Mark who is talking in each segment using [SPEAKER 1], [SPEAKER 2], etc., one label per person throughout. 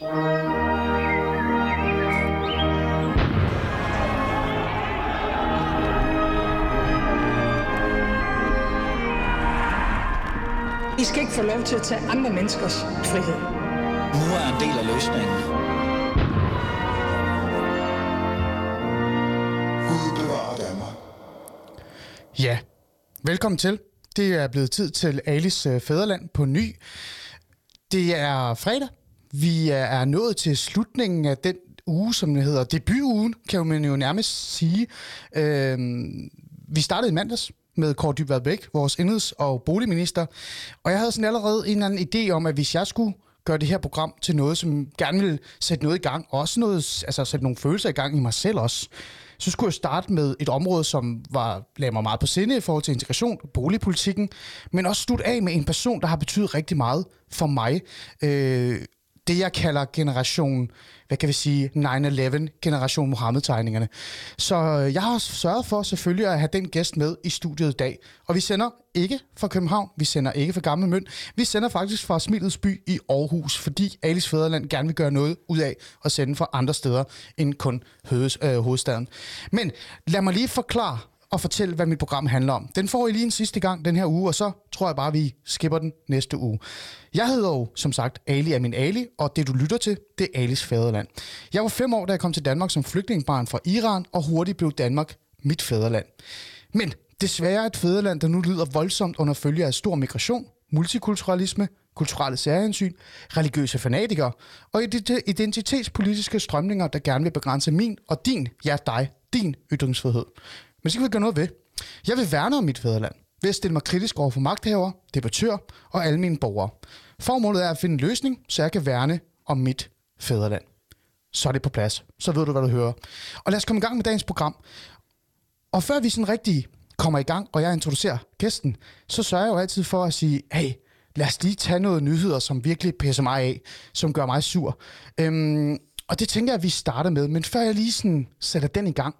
[SPEAKER 1] I skal ikke få lov til at tage andre menneskers frihed.
[SPEAKER 2] Nu er en del af løsningen.
[SPEAKER 3] Gud bevarer Danmark.
[SPEAKER 4] Ja, velkommen til. Det er blevet tid til Alice øh, Fæderland på ny. Det er fredag. Vi øh, er nået til slutningen af den uge, som det hedder debutugen, kan man jo nærmest sige. Øh, vi startede i mandags med Kåre Dybvad Bæk, vores indrigs- og boligminister. Og jeg havde sådan allerede en eller anden idé om, at hvis jeg skulle gøre det her program til noget, som gerne vil sætte noget i gang, og også noget, altså sætte nogle følelser i gang i mig selv også, så skulle jeg starte med et område, som var, lagde mig meget på sinde i forhold til integration, boligpolitikken, men også slutte af med en person, der har betydet rigtig meget for mig. Øh, det, jeg kalder generation, hvad kan vi sige, 9-11, generation Mohammed-tegningerne. Så øh, jeg har sørget for selvfølgelig at have den gæst med i studiet i dag. Og vi sender ikke fra København, vi sender ikke fra Gamle Møn, vi sender faktisk fra Smilets by i Aarhus, fordi Alice Fæderland gerne vil gøre noget ud af at sende fra andre steder end kun hødes, øh, hovedstaden. Men lad mig lige forklare og fortælle, hvad mit program handler om. Den får I lige en sidste gang den her uge, og så tror jeg bare, vi skipper den næste uge. Jeg hedder jo, som sagt, Ali er min Ali, og det du lytter til, det er Alis fædreland. Jeg var fem år, da jeg kom til Danmark som flygtningebarn fra Iran, og hurtigt blev Danmark mit fædreland. Men desværre et fædreland, der nu lider voldsomt under følge af stor migration, multikulturalisme, kulturelle særhensyn, religiøse fanatikere og identitetspolitiske strømninger, der gerne vil begrænse min og din, ja dig, din ytringsfrihed. Men så kan vi gøre noget ved. Jeg vil værne om mit fædreland ved at stille mig kritisk over for magthaver, debattører og alle mine borgere. Formålet er at finde en løsning, så jeg kan værne om mit fædreland. Så er det på plads. Så ved du, hvad du hører. Og lad os komme i gang med dagens program. Og før vi sådan rigtig kommer i gang, og jeg introducerer gæsten, så sørger jeg jo altid for at sige, hey, lad os lige tage noget nyheder, som virkelig pisser mig af, som gør mig sur. Øhm, og det tænker jeg, at vi starter med. Men før jeg lige sådan sætter den i gang,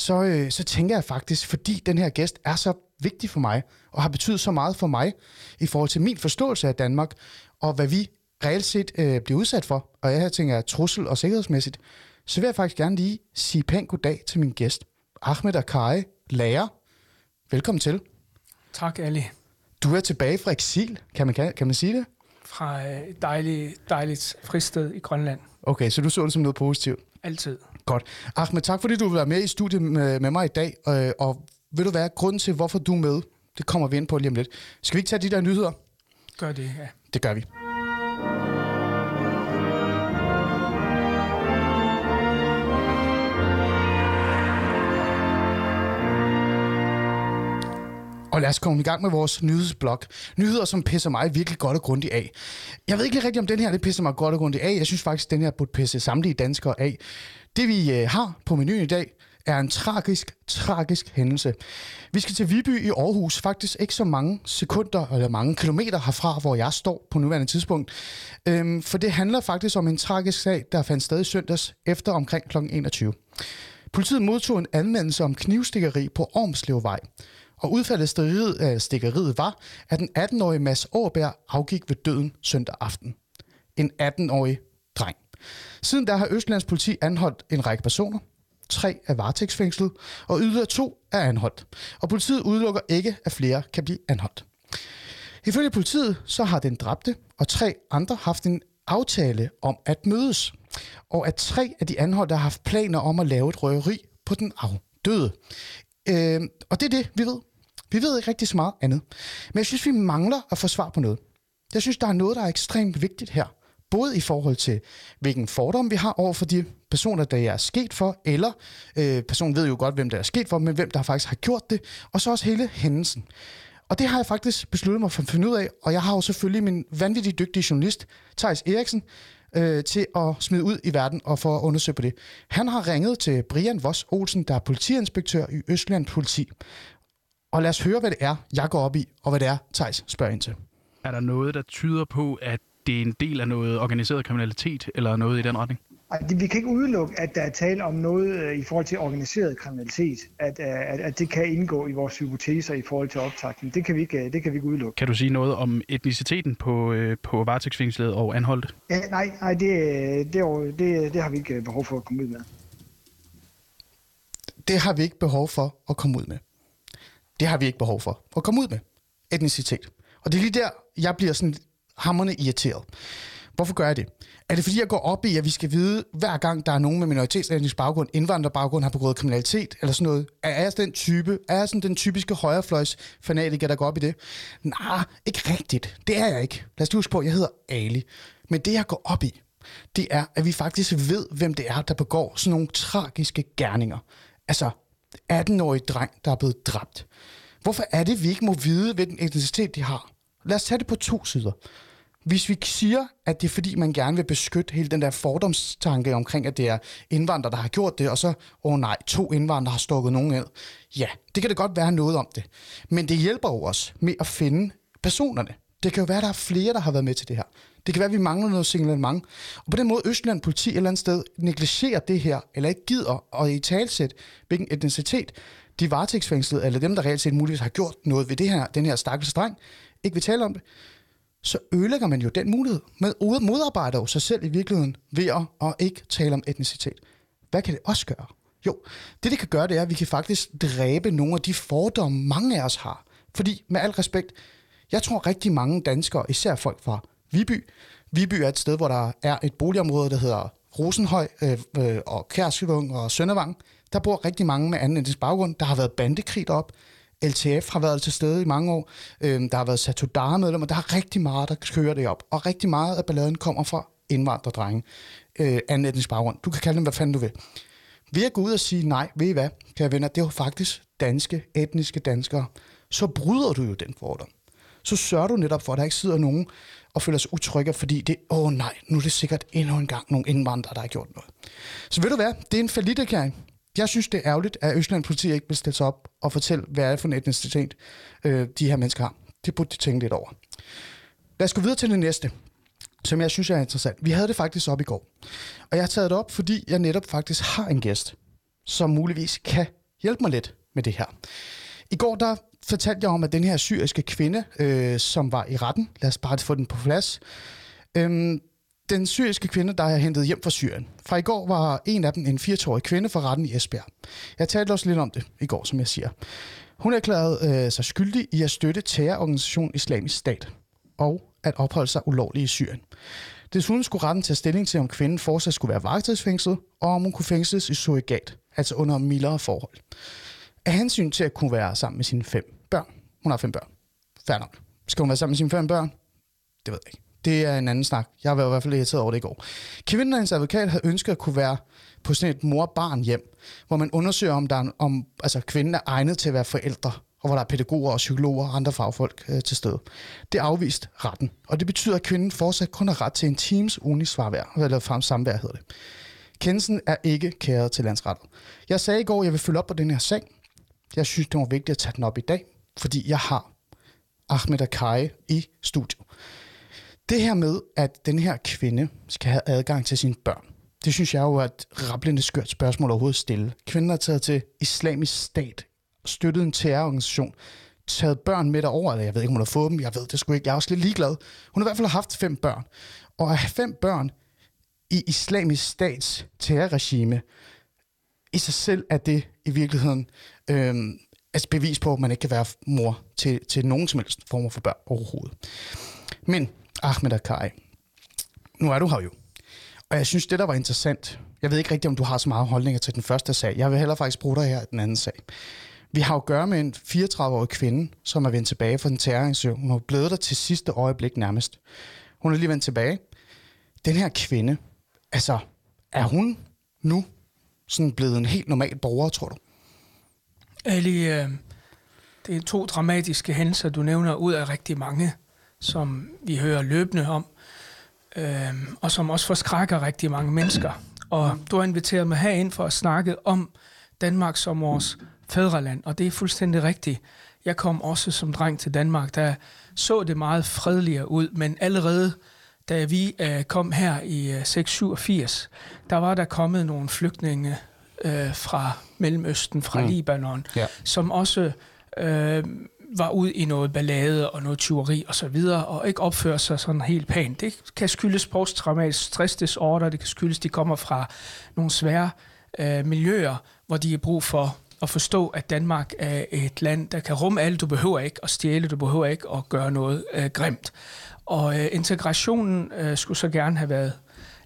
[SPEAKER 4] så, øh, så tænker jeg faktisk, fordi den her gæst er så vigtig for mig, og har betydet så meget for mig i forhold til min forståelse af Danmark, og hvad vi reelt set øh, bliver udsat for, og jeg her tænker trussel og sikkerhedsmæssigt, så vil jeg faktisk gerne lige sige pænt goddag til min gæst, Ahmed Akai, lærer. Velkommen til.
[SPEAKER 5] Tak, Ali.
[SPEAKER 4] Du er tilbage fra eksil, kan man, kan, kan man sige det?
[SPEAKER 5] Fra et dejligt, dejligt fristed i Grønland.
[SPEAKER 4] Okay, så du så det som noget positivt?
[SPEAKER 5] Altid.
[SPEAKER 4] Godt. Ahmed, tak fordi du vil være med i studiet med, med mig i dag. Øh, og vil du være grunden til, hvorfor du er med? Det kommer vi ind på lige om lidt. Skal vi ikke tage de der nyheder?
[SPEAKER 5] Gør det, ja.
[SPEAKER 4] Det gør vi. Og lad os komme i gang med vores nyhedsblog. Nyheder, som pisser mig virkelig godt og grundigt af. Jeg ved ikke rigtigt, om den her det pisser mig godt og grundigt af. Jeg synes faktisk, at den her burde pisse samtlige danskere af. Det vi øh, har på menuen i dag, er en tragisk, tragisk hændelse. Vi skal til Viby i Aarhus, faktisk ikke så mange sekunder eller mange kilometer herfra, hvor jeg står på nuværende tidspunkt. Øhm, for det handler faktisk om en tragisk sag, der fandt sted i søndags efter omkring kl. 21. Politiet modtog en anmeldelse om knivstikkeri på Ormslevvej. Og udfaldet af stikkeriet, øh, stikkeriet var, at den 18-årige Mads Åberg afgik ved døden søndag aften. En 18-årig dreng. Siden der har Østlands politi anholdt en række personer. Tre er varetægtsfængslet, og yderligere to er anholdt. Og politiet udelukker ikke, at flere kan blive anholdt. Ifølge politiet så har den dræbte og tre andre haft en aftale om at mødes. Og at tre af de anholdte har haft planer om at lave et røveri på den afdøde. Øh, og det er det, vi ved. Vi ved ikke rigtig så meget andet. Men jeg synes, vi mangler at få svar på noget. Jeg synes, der er noget, der er ekstremt vigtigt her. Både i forhold til, hvilken fordom vi har over for de personer, der er sket for, eller øh, personen ved jo godt, hvem der er sket for, men hvem der faktisk har gjort det, og så også hele hændelsen. Og det har jeg faktisk besluttet mig for at finde ud af, og jeg har jo selvfølgelig min vanvittigt dygtige journalist, Thijs Eriksen, øh, til at smide ud i verden og få at undersøge på det. Han har ringet til Brian Voss Olsen, der er politiinspektør i Østland Politi. Og lad os høre, hvad det er, jeg går op i, og hvad det er, Thijs spørger ind til.
[SPEAKER 6] Er der noget, der tyder på, at det er en del af noget organiseret kriminalitet, eller noget i den retning? Vi kan ikke udelukke, at der er tale om noget øh, i forhold til organiseret kriminalitet, at, øh, at, at det kan indgå i vores hypoteser i forhold til optakten. Det kan vi ikke, øh, det kan vi ikke udelukke.
[SPEAKER 7] Kan du sige noget om etniciteten på, på varetægtsfængslet og anholdt?
[SPEAKER 6] Ja, nej, nej det, det, det, det, har vi ikke behov for at komme ud med.
[SPEAKER 4] Det har vi ikke behov for at komme ud med. Det har vi ikke behov for at komme ud med. Etnicitet. Og det er lige der, jeg bliver sådan hammerne irriteret. Hvorfor gør jeg det? Er det fordi, jeg går op i, at vi skal vide, hver gang der er nogen med minoritetsetnisk baggrund, indvandrerbaggrund, har begået kriminalitet, eller sådan noget? Er jeg den type? Er jeg sådan den typiske højrefløjs fanatiker, der går op i det? Nej, ikke rigtigt. Det er jeg ikke. Lad os lige huske på, at jeg hedder Ali. Men det, jeg går op i, det er, at vi faktisk ved, hvem det er, der begår sådan nogle tragiske gerninger. Altså, 18-årig dreng, der er blevet dræbt. Hvorfor er det, vi ikke må vide, hvilken etnicitet de har? Lad os tage det på to sider. Hvis vi siger, at det er fordi, man gerne vil beskytte hele den der fordomstanke omkring, at det er indvandrere, der har gjort det, og så, åh oh nej, to indvandrere har stukket nogen ad. Ja, det kan det godt være noget om det. Men det hjælper jo os med at finde personerne. Det kan jo være, at der er flere, der har været med til det her. Det kan være, at vi mangler noget signalement. Og på den måde, Østland politi et eller andet sted negligerer det her, eller ikke gider at i talsæt, hvilken etnicitet de varetægtsfængslede, eller dem, der reelt set muligvis har gjort noget ved det her, den her stakkels dreng, ikke vil tale om det, så ødelægger man jo den mulighed. Man modarbejder jo sig selv i virkeligheden ved at, at ikke tale om etnicitet. Hvad kan det også gøre? Jo, det det kan gøre, det er, at vi kan faktisk dræbe nogle af de fordomme, mange af os har. Fordi, med al respekt, jeg tror rigtig mange danskere, især folk fra Viby, Viby er et sted, hvor der er et boligområde, der hedder Rosenhøj øh, øh, og Kærskevung og Søndervang. Der bor rigtig mange med anden etnisk baggrund. Der har været bandekrig op. LTF har været til stede i mange år. Øhm, der har været Satudara-medlemmer. Der er rigtig meget, der kører det op. Og rigtig meget af balladen kommer fra indvandrerdrenge. Øh, anden etnisk baggrund. Du kan kalde dem, hvad fanden du vil. Ved at gå ud og sige nej, ved I hvad, kære venner, det er jo faktisk danske, etniske danskere, så bryder du jo den fordom. Så sørger du netop for, at der ikke sidder nogen og føler sig utrygge, fordi det, åh oh nej, nu er det sikkert endnu en gang nogle indvandrere, der har gjort noget. Så ved du hvad, det er en forlitterkæring. Jeg synes, det er ærgerligt, at Østland politi ikke vil stille sig op og fortælle, hvad er det for en etnicitet, øh, de her mennesker har. Det burde de tænke lidt over. Lad os gå videre til det næste, som jeg synes er interessant. Vi havde det faktisk op i går. Og jeg har taget det op, fordi jeg netop faktisk har en gæst, som muligvis kan hjælpe mig lidt med det her. I går der fortalte jeg om, at den her syriske kvinde, øh, som var i retten, lad os bare få den på plads, øh, den syriske kvinde, der er hentet hjem fra Syrien. Fra i går var en af dem en 4-årig kvinde fra retten i Esbjerg. Jeg talte også lidt om det i går, som jeg siger. Hun erklærede øh, sig skyldig i at støtte terrororganisationen Islamisk Stat og at opholde sig ulovligt i Syrien. Desuden skulle retten tage stilling til, om kvinden fortsat skulle være varetægtsfængslet, og om hun kunne fængsles i surrogat, altså under mildere forhold. Af hensyn til at kunne være sammen med sine fem børn. Hun har fem børn. Færdig nok. Skal hun være sammen med sine fem børn? Det ved jeg ikke. Det er en anden snak. Jeg var i hvert fald irriteret over det i går. Kvinden og hendes advokat havde ønsket at kunne være på sådan et mor-barn hjem, hvor man undersøger, om, der er, om altså, kvinden er egnet til at være forældre, og hvor der er pædagoger og psykologer og andre fagfolk øh, til stede. Det er afvist retten, og det betyder, at kvinden fortsat kun har ret til en times ugenlig svarvær, eller samvær hedder det. Kendelsen er ikke kæret til landsrettet. Jeg sagde i går, at jeg vil følge op på den her sag. Jeg synes, det var vigtigt at tage den op i dag, fordi jeg har Ahmed Akai i studiet. Det her med, at den her kvinde skal have adgang til sine børn, det synes jeg jo er et rablende skørt spørgsmål overhovedet stille. Kvinden er taget til islamisk stat, støttet en terrororganisation, taget børn med derover, eller jeg ved ikke, om hun har fået dem, jeg ved det sgu ikke, jeg er også lidt ligeglad. Hun har i hvert fald haft fem børn. Og at have fem børn i islamisk stats terrorregime, i sig selv er det i virkeligheden øh, altså bevis på, at man ikke kan være mor til, til nogen som helst former for børn overhovedet. Men Ahmed Akai. Nu er du her jo. Og jeg synes, det der var interessant, jeg ved ikke rigtigt, om du har så meget holdninger til den første sag. Jeg vil heller faktisk bruge dig her i den anden sag. Vi har jo at gøre med en 34-årig kvinde, som er vendt tilbage fra den terrorinstitution. Hun er blevet der til sidste øjeblik nærmest. Hun er lige vendt tilbage. Den her kvinde, altså, er hun nu sådan blevet en helt normal borger, tror du?
[SPEAKER 5] Ali, øh, det er to dramatiske hændelser, du nævner ud af rigtig mange som vi hører løbende om, øh, og som også forskrækker rigtig mange mennesker. Og du har inviteret mig herind for at snakke om Danmark som vores fædreland, og det er fuldstændig rigtigt. Jeg kom også som dreng til Danmark, der så det meget fredeligere ud, men allerede da vi øh, kom her i øh, 687, der var der kommet nogle flygtninge øh, fra Mellemøsten, fra mm. Libanon,
[SPEAKER 4] Ja.
[SPEAKER 5] som også øh, var ud i noget ballade og noget tyveri og så videre, og ikke opfører sig sådan helt pænt. Det kan skyldes posttraumatisk stressdisorder, det kan skyldes, de kommer fra nogle svære øh, miljøer, hvor de er brug for at forstå, at Danmark er et land, der kan rumme alt. Du behøver ikke at stjæle, du behøver ikke at gøre noget øh, grimt. Og øh, integrationen øh, skulle så gerne have været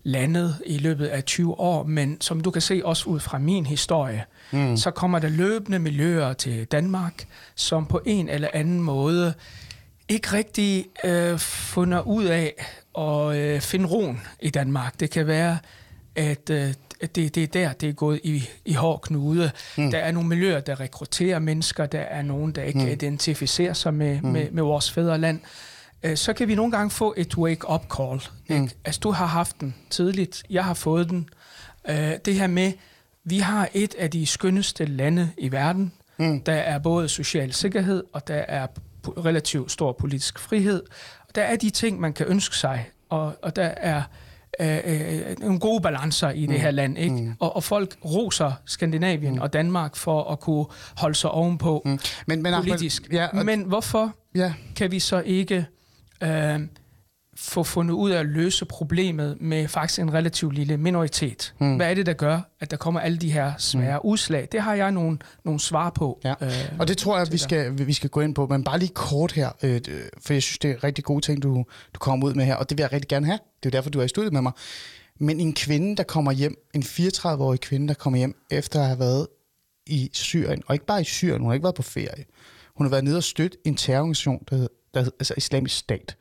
[SPEAKER 5] landet i løbet af 20 år, men som du kan se også ud fra min historie, mm. så kommer der løbende miljøer til Danmark, som på en eller anden måde ikke rigtig øh, fundet ud af at øh, finde roen i Danmark. Det kan være, at øh, det, det er der, det er gået i, i hård knude. Mm. Der er nogle miljøer, der rekrutterer mennesker, der er nogen, der ikke mm. identificerer sig med, mm. med, med vores fædreland. Øh, Så kan vi nogle gange få et wake-up call. Mm. Altså, du har haft den tidligt, jeg har fået den. Øh, Det her med, vi har et af de skønneste lande i verden. Mm. Der er både social sikkerhed, og der er relativt stor politisk frihed. Der er de ting, man kan ønske sig, og, og der er øh, øh, nogle gode balancer i det her land. Ikke? Mm. Og, og folk roser Skandinavien mm. og Danmark for at kunne holde sig ovenpå mm.
[SPEAKER 4] Men, men
[SPEAKER 5] politisk.
[SPEAKER 4] Ja, og,
[SPEAKER 5] Men hvorfor
[SPEAKER 4] ja.
[SPEAKER 5] kan vi så ikke øh, få fundet ud af at løse problemet med faktisk en relativt lille minoritet? Mm. Hvad er det, der gør, at der kommer alle de her svære mm. udslag? Det har jeg nogle, nogle svar på.
[SPEAKER 4] Ja.
[SPEAKER 5] øh,
[SPEAKER 4] Og det tror jeg, vi skal, vi skal gå ind på, men bare lige kort her, øh, for jeg synes, det er rigtig gode ting, du, du kommer ud med her, og det vil jeg rigtig gerne have. Det er jo derfor, du er i studiet med mig. Men en kvinde, der kommer hjem, en 34-årig kvinde, der kommer hjem efter at have været i Syrien, og ikke bare i Syrien, hun har ikke været på ferie. Hun har været nede og støtte en terrororganisation, der hedder, der altså Islamisk Stat.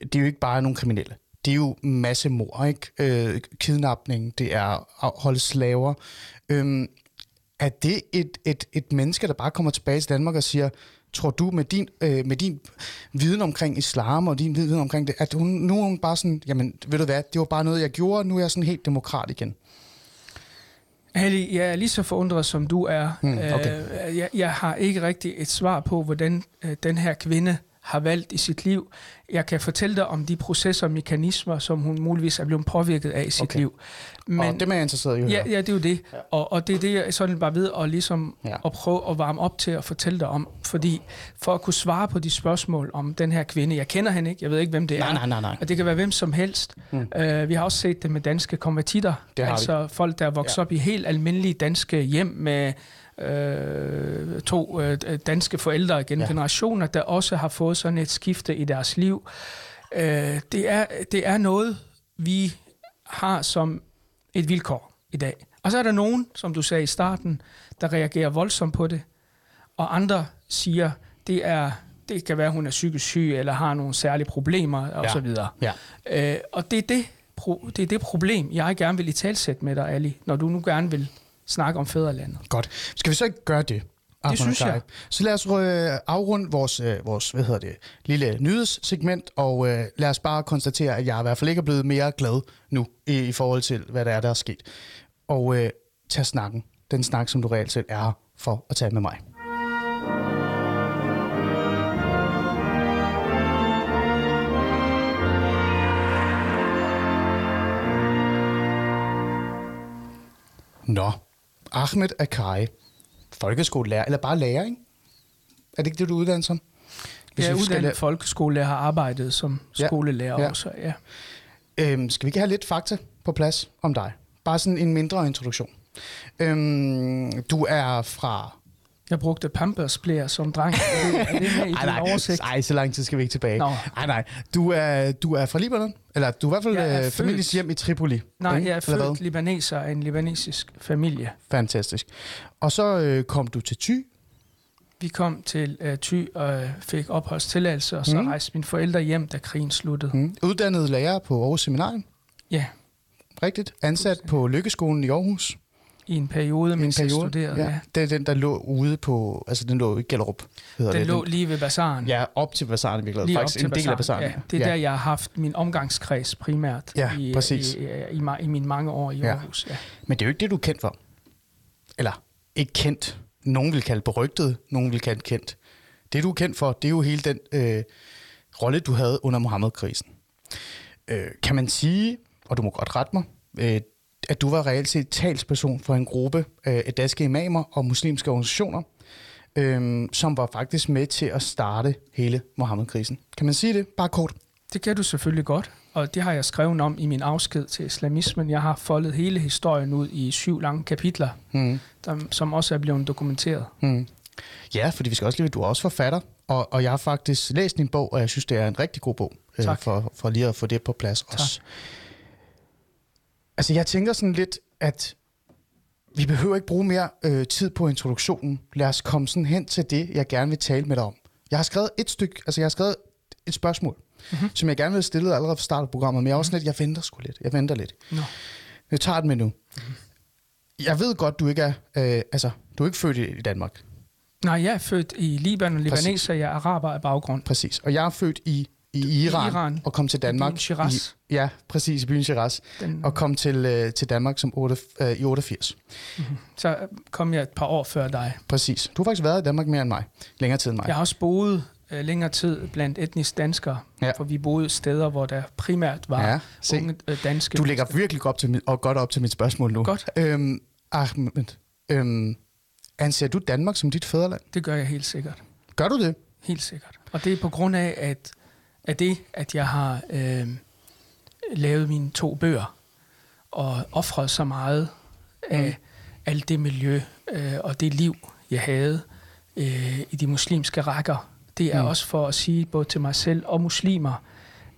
[SPEAKER 4] Det er jo ikke bare nogle kriminelle. Det er jo masse mord, ikke? Øh, kidnapning, det er at holde slaver. Øhm, er det et, et, et menneske, der bare kommer tilbage til Danmark og siger, tror du med din, øh, med din viden omkring islam og din viden omkring det, at hun, nu er hun bare sådan, jamen ved du hvad, det var bare noget, jeg gjorde, nu er jeg sådan helt demokrat igen.
[SPEAKER 5] Ali, jeg er lige så forundret, som du er.
[SPEAKER 4] Hmm, okay.
[SPEAKER 5] Øh, jeg, jeg har ikke rigtig et svar på, hvordan øh, den her kvinde har valgt i sit liv. Jeg kan fortælle dig om de processer og mekanismer, som hun muligvis er blevet påvirket af i sit
[SPEAKER 4] Okay.
[SPEAKER 5] liv.
[SPEAKER 4] Men, og det er jeg interesseret i
[SPEAKER 5] Ja, ja, det er jo det. Ja. Og, og det er det, jeg sådan bare ved at, ligesom
[SPEAKER 4] Ja.
[SPEAKER 5] at prøve at varme op til at fortælle dig om. Fordi for at kunne svare på de spørgsmål om den her kvinde, jeg kender hende ikke, jeg ved ikke, hvem det
[SPEAKER 4] Nej,
[SPEAKER 5] er.
[SPEAKER 4] nej, nej, nej.
[SPEAKER 5] Og det kan være hvem som helst. Mm. Uh, vi har også set det med danske konvertitter.
[SPEAKER 4] Det har vi.
[SPEAKER 5] altså folk, der er vokset
[SPEAKER 4] ja.
[SPEAKER 5] op i helt almindelige danske hjem med øh, to øh, danske forældre gennem
[SPEAKER 4] Ja.
[SPEAKER 5] generationer, der også har fået sådan et skifte i deres liv. Øh, det, er, det er noget, vi har som et vilkår i dag. Og så er der nogen, som du sagde i starten, der reagerer voldsomt på det, og andre siger, det er det kan være, at hun er psykisk syg, eller har nogle særlige problemer, og
[SPEAKER 4] Ja.
[SPEAKER 5] så videre.
[SPEAKER 4] Ja.
[SPEAKER 5] Øh, og det er det, det er det problem, jeg gerne vil i talsætte med dig, Ali, når du nu gerne vil snakke om fædrelandet.
[SPEAKER 4] Godt. Skal vi så ikke gøre det? Ahmed
[SPEAKER 5] synes jeg.
[SPEAKER 4] Så lad os øh, afrunde vores, øh, vores hvad hedder det, lille nyhedssegment, og øh, lad os bare konstatere, at jeg i hvert fald ikke er blevet mere glad nu, i, i forhold til, hvad der er, der er sket. Og øh, tag snakken. Den snak, som du reelt set er for at tage med mig. Nå, Ahmed Akkari, folkeskolelærer, eller bare lærer, ikke? Er det ikke det, du er uddannet som?
[SPEAKER 5] Hvis jeg er uddannet folkeskolelærer, har arbejdet som
[SPEAKER 4] Ja.
[SPEAKER 5] skolelærer
[SPEAKER 4] Ja.
[SPEAKER 5] ja. også. Ja.
[SPEAKER 4] Øhm, skal vi ikke have lidt fakta på plads om dig? Bare sådan en mindre introduktion. Øhm, du er fra...
[SPEAKER 5] Jeg brugte Pampers som dreng. Er det, er det med i
[SPEAKER 4] Ej, nej,
[SPEAKER 5] oversigt?
[SPEAKER 4] ej, så lang tid skal vi ikke tilbage.
[SPEAKER 5] Nå.
[SPEAKER 4] Ej, nej. Du er, du er fra Libanon? Eller du er i hvert fald
[SPEAKER 5] Jeg er
[SPEAKER 4] øh, hjem i Tripoli?
[SPEAKER 5] Nej,
[SPEAKER 4] ikke?
[SPEAKER 5] jeg er
[SPEAKER 4] hvad?
[SPEAKER 5] født libaneser af en libanesisk familie.
[SPEAKER 4] Fantastisk. Og så øh, kom du til Thy.
[SPEAKER 5] Vi kom til uh, Thy og fik opholdstilladelse, og så
[SPEAKER 4] Mm.
[SPEAKER 5] rejste mine forældre hjem, da krigen sluttede. Mm.
[SPEAKER 4] Uddannet lærer på Aarhus Seminarium.
[SPEAKER 5] Ja,
[SPEAKER 4] Rigtigt. Ansat på Lykkeskolen i Aarhus.
[SPEAKER 5] I en periode,
[SPEAKER 4] en
[SPEAKER 5] jeg
[SPEAKER 4] periode.
[SPEAKER 5] studerede. Ja.
[SPEAKER 4] Det er den, der lå ude på... Altså, den lå i Gellerup. Hedder
[SPEAKER 5] Den
[SPEAKER 4] det.
[SPEAKER 5] lå lige ved bazaren.
[SPEAKER 4] Ja, op til basaren i virkeligheden.
[SPEAKER 5] lige
[SPEAKER 4] Faktisk en del af
[SPEAKER 5] bazaren. Ja, det er ja. der, jeg har haft min omgangskreds primært
[SPEAKER 4] Ja,
[SPEAKER 5] i,
[SPEAKER 4] præcis.
[SPEAKER 5] i, i, i, i, i mine mange år i
[SPEAKER 4] Ja.
[SPEAKER 5] Aarhus. Ja.
[SPEAKER 4] Men det er jo ikke det, du er kendt for. Eller ikke kendt. Nogen vil kalde berygtet, nogen vil kalde kendt. Det, du er kendt for, det er jo hele den øh, rolle, du havde under Mohammed-krisen. øh, kan man sige, og du må godt rette mig, øh, at du var reelt set talsperson for en gruppe øh, af danske imamer og muslimske organisationer, øh, som var faktisk med til at starte hele Mohammed-krisen. Kan man sige det? Bare kort.
[SPEAKER 5] Det kan du selvfølgelig godt, og det har jeg skrevet om i min afsked til islamismen. Jeg har foldet hele historien ud i syv lange kapitler,
[SPEAKER 4] Mm.
[SPEAKER 5] der, som også er blevet dokumenteret.
[SPEAKER 4] Mm. Ja, fordi vi skal også lige du er også forfatter, og, og jeg har faktisk læst din bog, og jeg synes, det er en rigtig god bog, øh,
[SPEAKER 5] Tak.
[SPEAKER 4] for, for lige at få det på plads også. Altså, jeg tænker sådan lidt, at vi behøver ikke bruge mere øh, tid på introduktionen. Lad os komme sådan hen til det, jeg gerne vil tale med dig om. Jeg har skrevet et stykke, altså jeg har skrevet et spørgsmål, mm-hmm. som jeg gerne vil have stillet allerede fra start af programmet, men jeg er også sådan lidt, jeg venter sgu lidt, jeg venter lidt.
[SPEAKER 5] Nå.
[SPEAKER 4] Jeg tager den med nu. Jeg ved godt, du ikke er, øh, altså, du er ikke født i, i Danmark.
[SPEAKER 5] Nej, jeg er født i Libanon, libaneser, jeg er araber af baggrund.
[SPEAKER 4] Præcis. Og jeg er født i, i Iran,
[SPEAKER 5] Iran.
[SPEAKER 4] og kom til Danmark.
[SPEAKER 5] byen Shiraz.
[SPEAKER 4] I, ja, præcis, i byen Shiraz.
[SPEAKER 5] Den,
[SPEAKER 4] Og kom til, øh, til Danmark som 8, øh, i 88.
[SPEAKER 5] så kom jeg et par år før dig.
[SPEAKER 4] Præcis. Du har faktisk været i Danmark mere end mig. Længere tid end mig.
[SPEAKER 5] Jeg har også boet øh, længere tid blandt etnisk danskere,
[SPEAKER 4] Ja.
[SPEAKER 5] for vi boede steder, hvor der primært var
[SPEAKER 4] Ja, se.
[SPEAKER 5] unge øh, danske
[SPEAKER 4] Du lægger virkelig op til mit, og godt op til mit spørgsmål nu.
[SPEAKER 5] Godt.
[SPEAKER 4] Øhm, Ahmed, øhm, anser du Danmark som dit fædreland?
[SPEAKER 5] Det gør jeg helt sikkert.
[SPEAKER 4] Gør du det?
[SPEAKER 5] Helt sikkert. Og det er på grund af, at, at det, at jeg har øh, lavet mine to bøger og offret så meget af
[SPEAKER 4] Mm.
[SPEAKER 5] alt det miljø øh, og det liv, jeg havde øh, i de muslimske rækker. Det er
[SPEAKER 4] mm.
[SPEAKER 5] også for at sige både til mig selv og muslimer,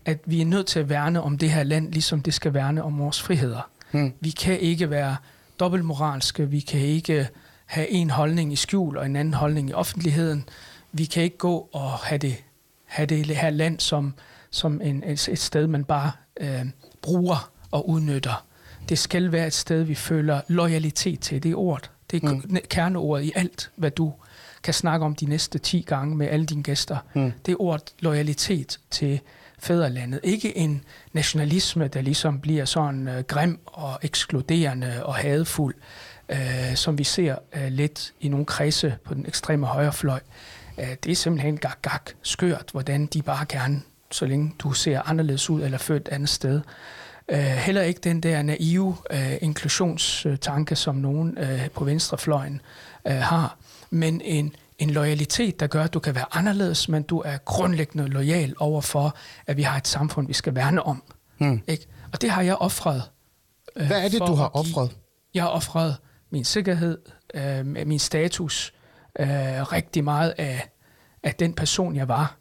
[SPEAKER 5] at vi er nødt til at værne om det her land, ligesom det skal værne om vores friheder.
[SPEAKER 4] Mm.
[SPEAKER 5] Vi kan ikke være dobbeltmoralske, vi kan ikke have en holdning i skjul og en anden holdning i offentligheden. Vi kan ikke gå og have det, have det her land som, som en, et, et sted, man bare øh, bruger og udnytter. Det skal være et sted, vi føler loyalitet til. Det er ordet. Det er
[SPEAKER 4] Mm.
[SPEAKER 5] mm. kerneordet i alt, hvad du kan snakke om de næste 10 gange med alle dine gæster.
[SPEAKER 4] Mm.
[SPEAKER 5] Det er ordet loyalitet til fædrelandet. Ikke en nationalisme, der ligesom bliver sådan øh, grim og ekskluderende og hadfuld, øh, som vi ser øh, lidt i nogle kredse på den ekstreme højrefløj. Øh, det er simpelthen gak, gak skørt, hvordan de bare gerne, så længe du ser anderledes ud eller født et andet sted. Øh, heller ikke den der naive øh, inklusionstanke, som nogen øh, på venstrefløjen øh, har, men en, en loyalitet, der gør, at du kan være anderledes, men du er grundlæggende lojal over for, at vi har et samfund, vi skal værne om.
[SPEAKER 4] Mm.
[SPEAKER 5] Ikke? Og det har jeg offret. øh,
[SPEAKER 4] Hvad er det, du har offret?
[SPEAKER 5] Jeg har offret min sikkerhed, øh, min status, øh, rigtig meget af, af den person, jeg var.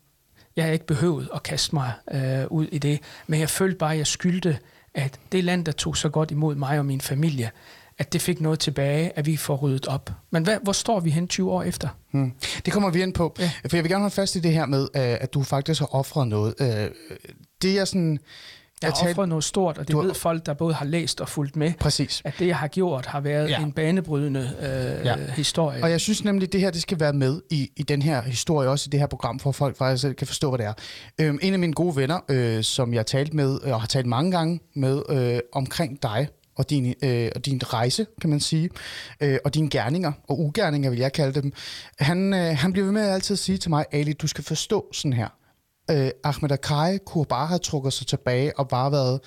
[SPEAKER 5] Jeg har ikke behøvet at kaste mig øh, ud i det, men jeg følte bare, at jeg skyldte, at det land, der tog så godt imod mig og min familie, at det fik noget tilbage, at vi får ryddet op. Men hvad, hvor står vi hen 20 år efter?
[SPEAKER 4] Hmm. Det kommer vi ind på. Ja. For jeg vil gerne holde fast i det her med, øh, at du faktisk har offret noget. Øh, Det er sådan...
[SPEAKER 5] Jeg har
[SPEAKER 4] talte-
[SPEAKER 5] offret noget stort, og det
[SPEAKER 4] Du
[SPEAKER 5] ved folk, der både har læst og fulgt med,
[SPEAKER 4] Præcis.
[SPEAKER 5] at det, jeg har gjort, har været
[SPEAKER 4] Ja.
[SPEAKER 5] en banebrydende øh,
[SPEAKER 4] Ja.
[SPEAKER 5] historie.
[SPEAKER 4] Og jeg synes nemlig, det her det skal være med i, i den her historie, også i det her program, for at folk faktisk kan forstå, hvad det er. Øhm, en af mine gode venner, øh, som jeg har talt med, øh, og har talt mange gange med, øh, omkring dig og din, øh, og din rejse, kan man sige, øh, og dine gerninger, og ugerninger vil jeg kalde dem, han, øh, han bliver ved med at altid sige til mig, Ali, du skal forstå sådan her. Øh, Ahmed Akai kunne bare have trukket sig tilbage og bare været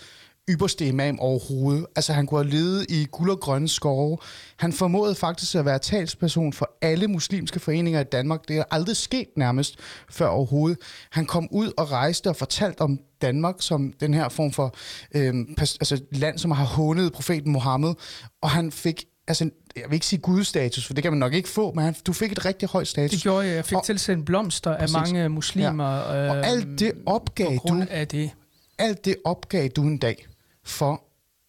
[SPEAKER 4] ypperste imam overhovedet. Altså han kunne have levet i guld og grønne skove. Han formåede faktisk at være talsperson for alle muslimske foreninger i Danmark. Det er aldrig sket nærmest før overhovedet. Han kom ud og rejste og fortalte om Danmark som den her form for øh, altså land, som har hånet profeten Mohammed. Og han fik, altså jeg vil ikke sige gudstatus, for det kan man nok ikke få, men han, du fik et rigtig højt status.
[SPEAKER 5] Det gjorde jeg. Jeg fik
[SPEAKER 4] Og-
[SPEAKER 5] tilsendt blomster af
[SPEAKER 4] Præcis.
[SPEAKER 5] mange muslimer. Ja.
[SPEAKER 4] Og alt det opgav du
[SPEAKER 5] af det.
[SPEAKER 4] alt det opgav du en dag for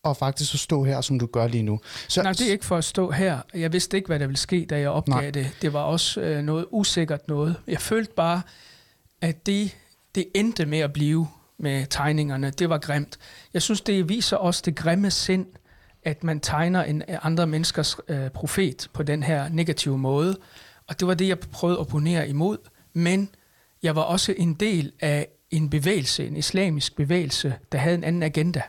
[SPEAKER 4] at faktisk at stå her, som du gør lige nu. Så,
[SPEAKER 5] Nej, det er ikke for at stå her. Jeg vidste ikke, hvad der ville ske, da jeg opgav.
[SPEAKER 4] Nej.
[SPEAKER 5] det. Det var også øh, noget usikkert noget. Jeg følte bare, at det, det endte med at blive med tegningerne. Det var grimt. Jeg synes, det viser også det grimme sind, at man tegner en andre menneskers øh, profet på den her negative måde. Og det var det, jeg prøvede at opponere imod. Men jeg var også en del af en bevægelse, en islamisk bevægelse, der havde en anden agenda.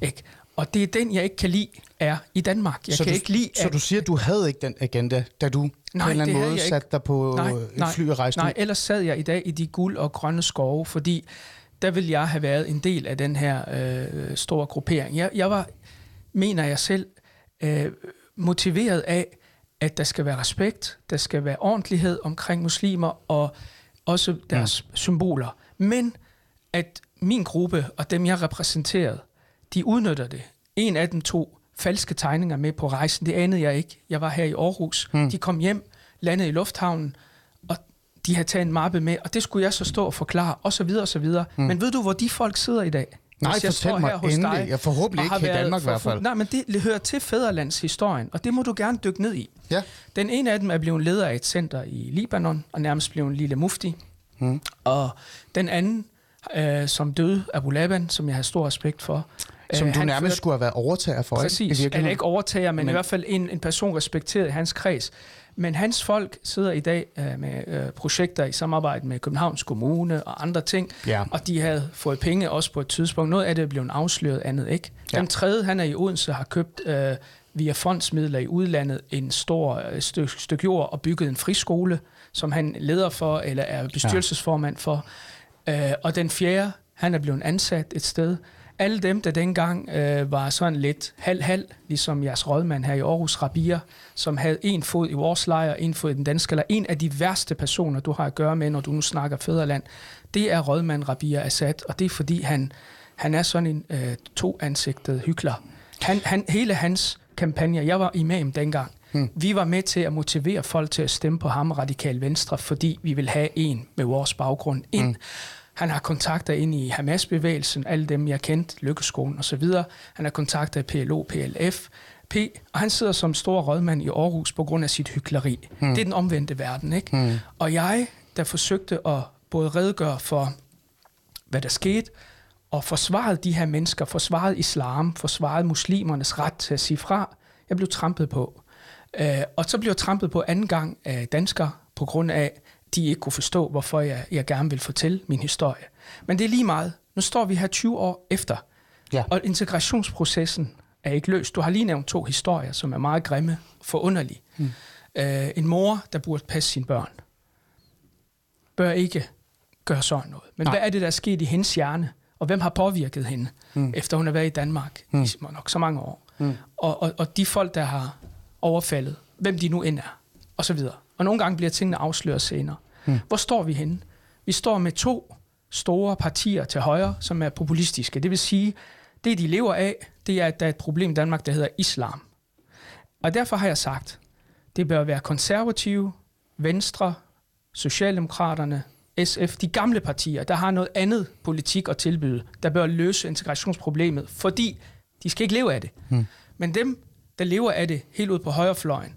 [SPEAKER 5] Ikke? Og det er den, jeg ikke kan lide, er i Danmark. Jeg
[SPEAKER 4] så
[SPEAKER 5] kan
[SPEAKER 4] du,
[SPEAKER 5] ikke lide,
[SPEAKER 4] Så du siger, at du havde ikke den agenda, da du
[SPEAKER 5] Nej,
[SPEAKER 4] på en eller anden måde satte dig på
[SPEAKER 5] Nej,
[SPEAKER 4] nej, et
[SPEAKER 5] nej,
[SPEAKER 4] fly og rejste
[SPEAKER 5] Nej,
[SPEAKER 4] ud?
[SPEAKER 5] ellers sad jeg i dag i de guld og grønne skove, fordi der ville jeg have været en del af den her øh, store gruppering. Jeg, jeg var, mener jeg selv, øh, motiveret af, at der skal være respekt, der skal være ordentlighed omkring muslimer og også deres mm. symboler. Men at min gruppe og dem, jeg repræsenterede, de udnytter det. En af dem tog falske tegninger med på rejsen. Det anede jeg ikke. Jeg var her i Aarhus. Mm. De kom hjem, landede i lufthavnen, og de havde taget en mappe med, og det skulle jeg så stå og forklare, og så videre, og så videre. Mm. Men ved du, hvor de folk sidder i dag?
[SPEAKER 4] Nej,
[SPEAKER 5] Hvis jeg
[SPEAKER 4] fortæl
[SPEAKER 5] står
[SPEAKER 4] mig
[SPEAKER 5] her hos
[SPEAKER 4] endelig.
[SPEAKER 5] dig
[SPEAKER 4] Jeg forhåbentlig ikke i Danmark i hvert fald.
[SPEAKER 5] Nej, men det hører til fædrelandshistorien, og det må du gerne dykke ned i.
[SPEAKER 4] Ja.
[SPEAKER 5] Den ene af dem er blevet leder af et center i Libanon, og nærmest blevet en lille mufti.
[SPEAKER 4] Mm.
[SPEAKER 5] Og den anden, øh, som døde, Abu Laban, som jeg har stor respekt for.
[SPEAKER 4] Som
[SPEAKER 5] øh,
[SPEAKER 4] du nærmest
[SPEAKER 5] førte-
[SPEAKER 4] skulle have været overtager for, ikke? I
[SPEAKER 5] Præcis, eller ikke overtager, men, men
[SPEAKER 4] Men-
[SPEAKER 5] i hvert fald en, en person respekteret i hans kreds. Men hans folk sidder i dag øh, med øh, projekter i samarbejde med Københavns Kommune og andre ting,
[SPEAKER 4] Ja.
[SPEAKER 5] og de havde fået penge også på et tidspunkt. Noget af det er blevet afsløret, andet ikke.
[SPEAKER 4] Ja.
[SPEAKER 5] Den tredje, han er i Odense, har købt øh, via fondsmidler i udlandet en stor øh, stykke stykke jord og bygget en friskole, som han leder for, eller er bestyrelsesformand for. Øh, og den fjerde, han er blevet ansat et sted. Alle dem, der dengang øh, var sådan lidt halv-halv, ligesom jeres rådmand her i Aarhus, Rabia, som havde en fod i vores lejr, en fod i den danske lejr. En af de værste personer, du har at gøre med, når du nu snakker fædreland, det er rådmand Rabia Assad, og det er fordi, han, han er sådan en øh, to-ansigtet hykler. Han, han, hele hans kampagne, jeg var imam dengang, hmm. vi var med til at motivere folk til at stemme på ham, Radikal Venstre, fordi vi vil have en med vores baggrund ind. Hmm. Han har kontakter ind i Hamas-bevægelsen, alle dem, jeg kendte, Lykkeskolen osv. Han har kontakter i PLO, PLF, P, og han sidder som stor rådmand i Aarhus på grund af sit hykleri. Hmm. Det er den omvendte verden, ikke? Hmm. Og jeg, der forsøgte at både redegøre for, hvad der skete, og forsvaret de her mennesker, forsvaret islam, forsvaret muslimernes ret til at sige fra. Jeg blev trampet på. Øh, og så blev jeg trampet på anden gang af danskere, på grund af, de ikke kunne forstå, hvorfor jeg, jeg gerne vil fortælle min historie. Men det er lige meget. Nu står vi her 20 år efter,
[SPEAKER 4] Ja.
[SPEAKER 5] og integrationsprocessen er ikke løst. Du har lige nævnt to historier, som er meget grimme og forunderlige. Hmm. Øh, en mor, der burde passe sine børn, bør ikke gøre sådan noget. Men
[SPEAKER 4] Nej.
[SPEAKER 5] hvad er det, der er sket i hendes hjerne? Og hvem har påvirket hende, mm. efter hun har været i Danmark mm. i nok så mange år? Mm. Og, og, og de folk, der har overfaldet, hvem de nu end er, og så videre. Og nogle gange bliver tingene afsløret senere. Mm. Hvor står vi henne? Vi står med to store partier til højre, som er populistiske. Det vil sige, det de lever af, det er, at der er et problem i Danmark, der hedder islam. Og derfor har jeg sagt, det bør være konservative, Venstre, Socialdemokraterne, SF, de gamle partier, der har noget andet politik at tilbyde, der bør løse integrationsproblemet, fordi de skal ikke leve af det. Hmm. Men dem, der lever af det helt ud på højrefløjen,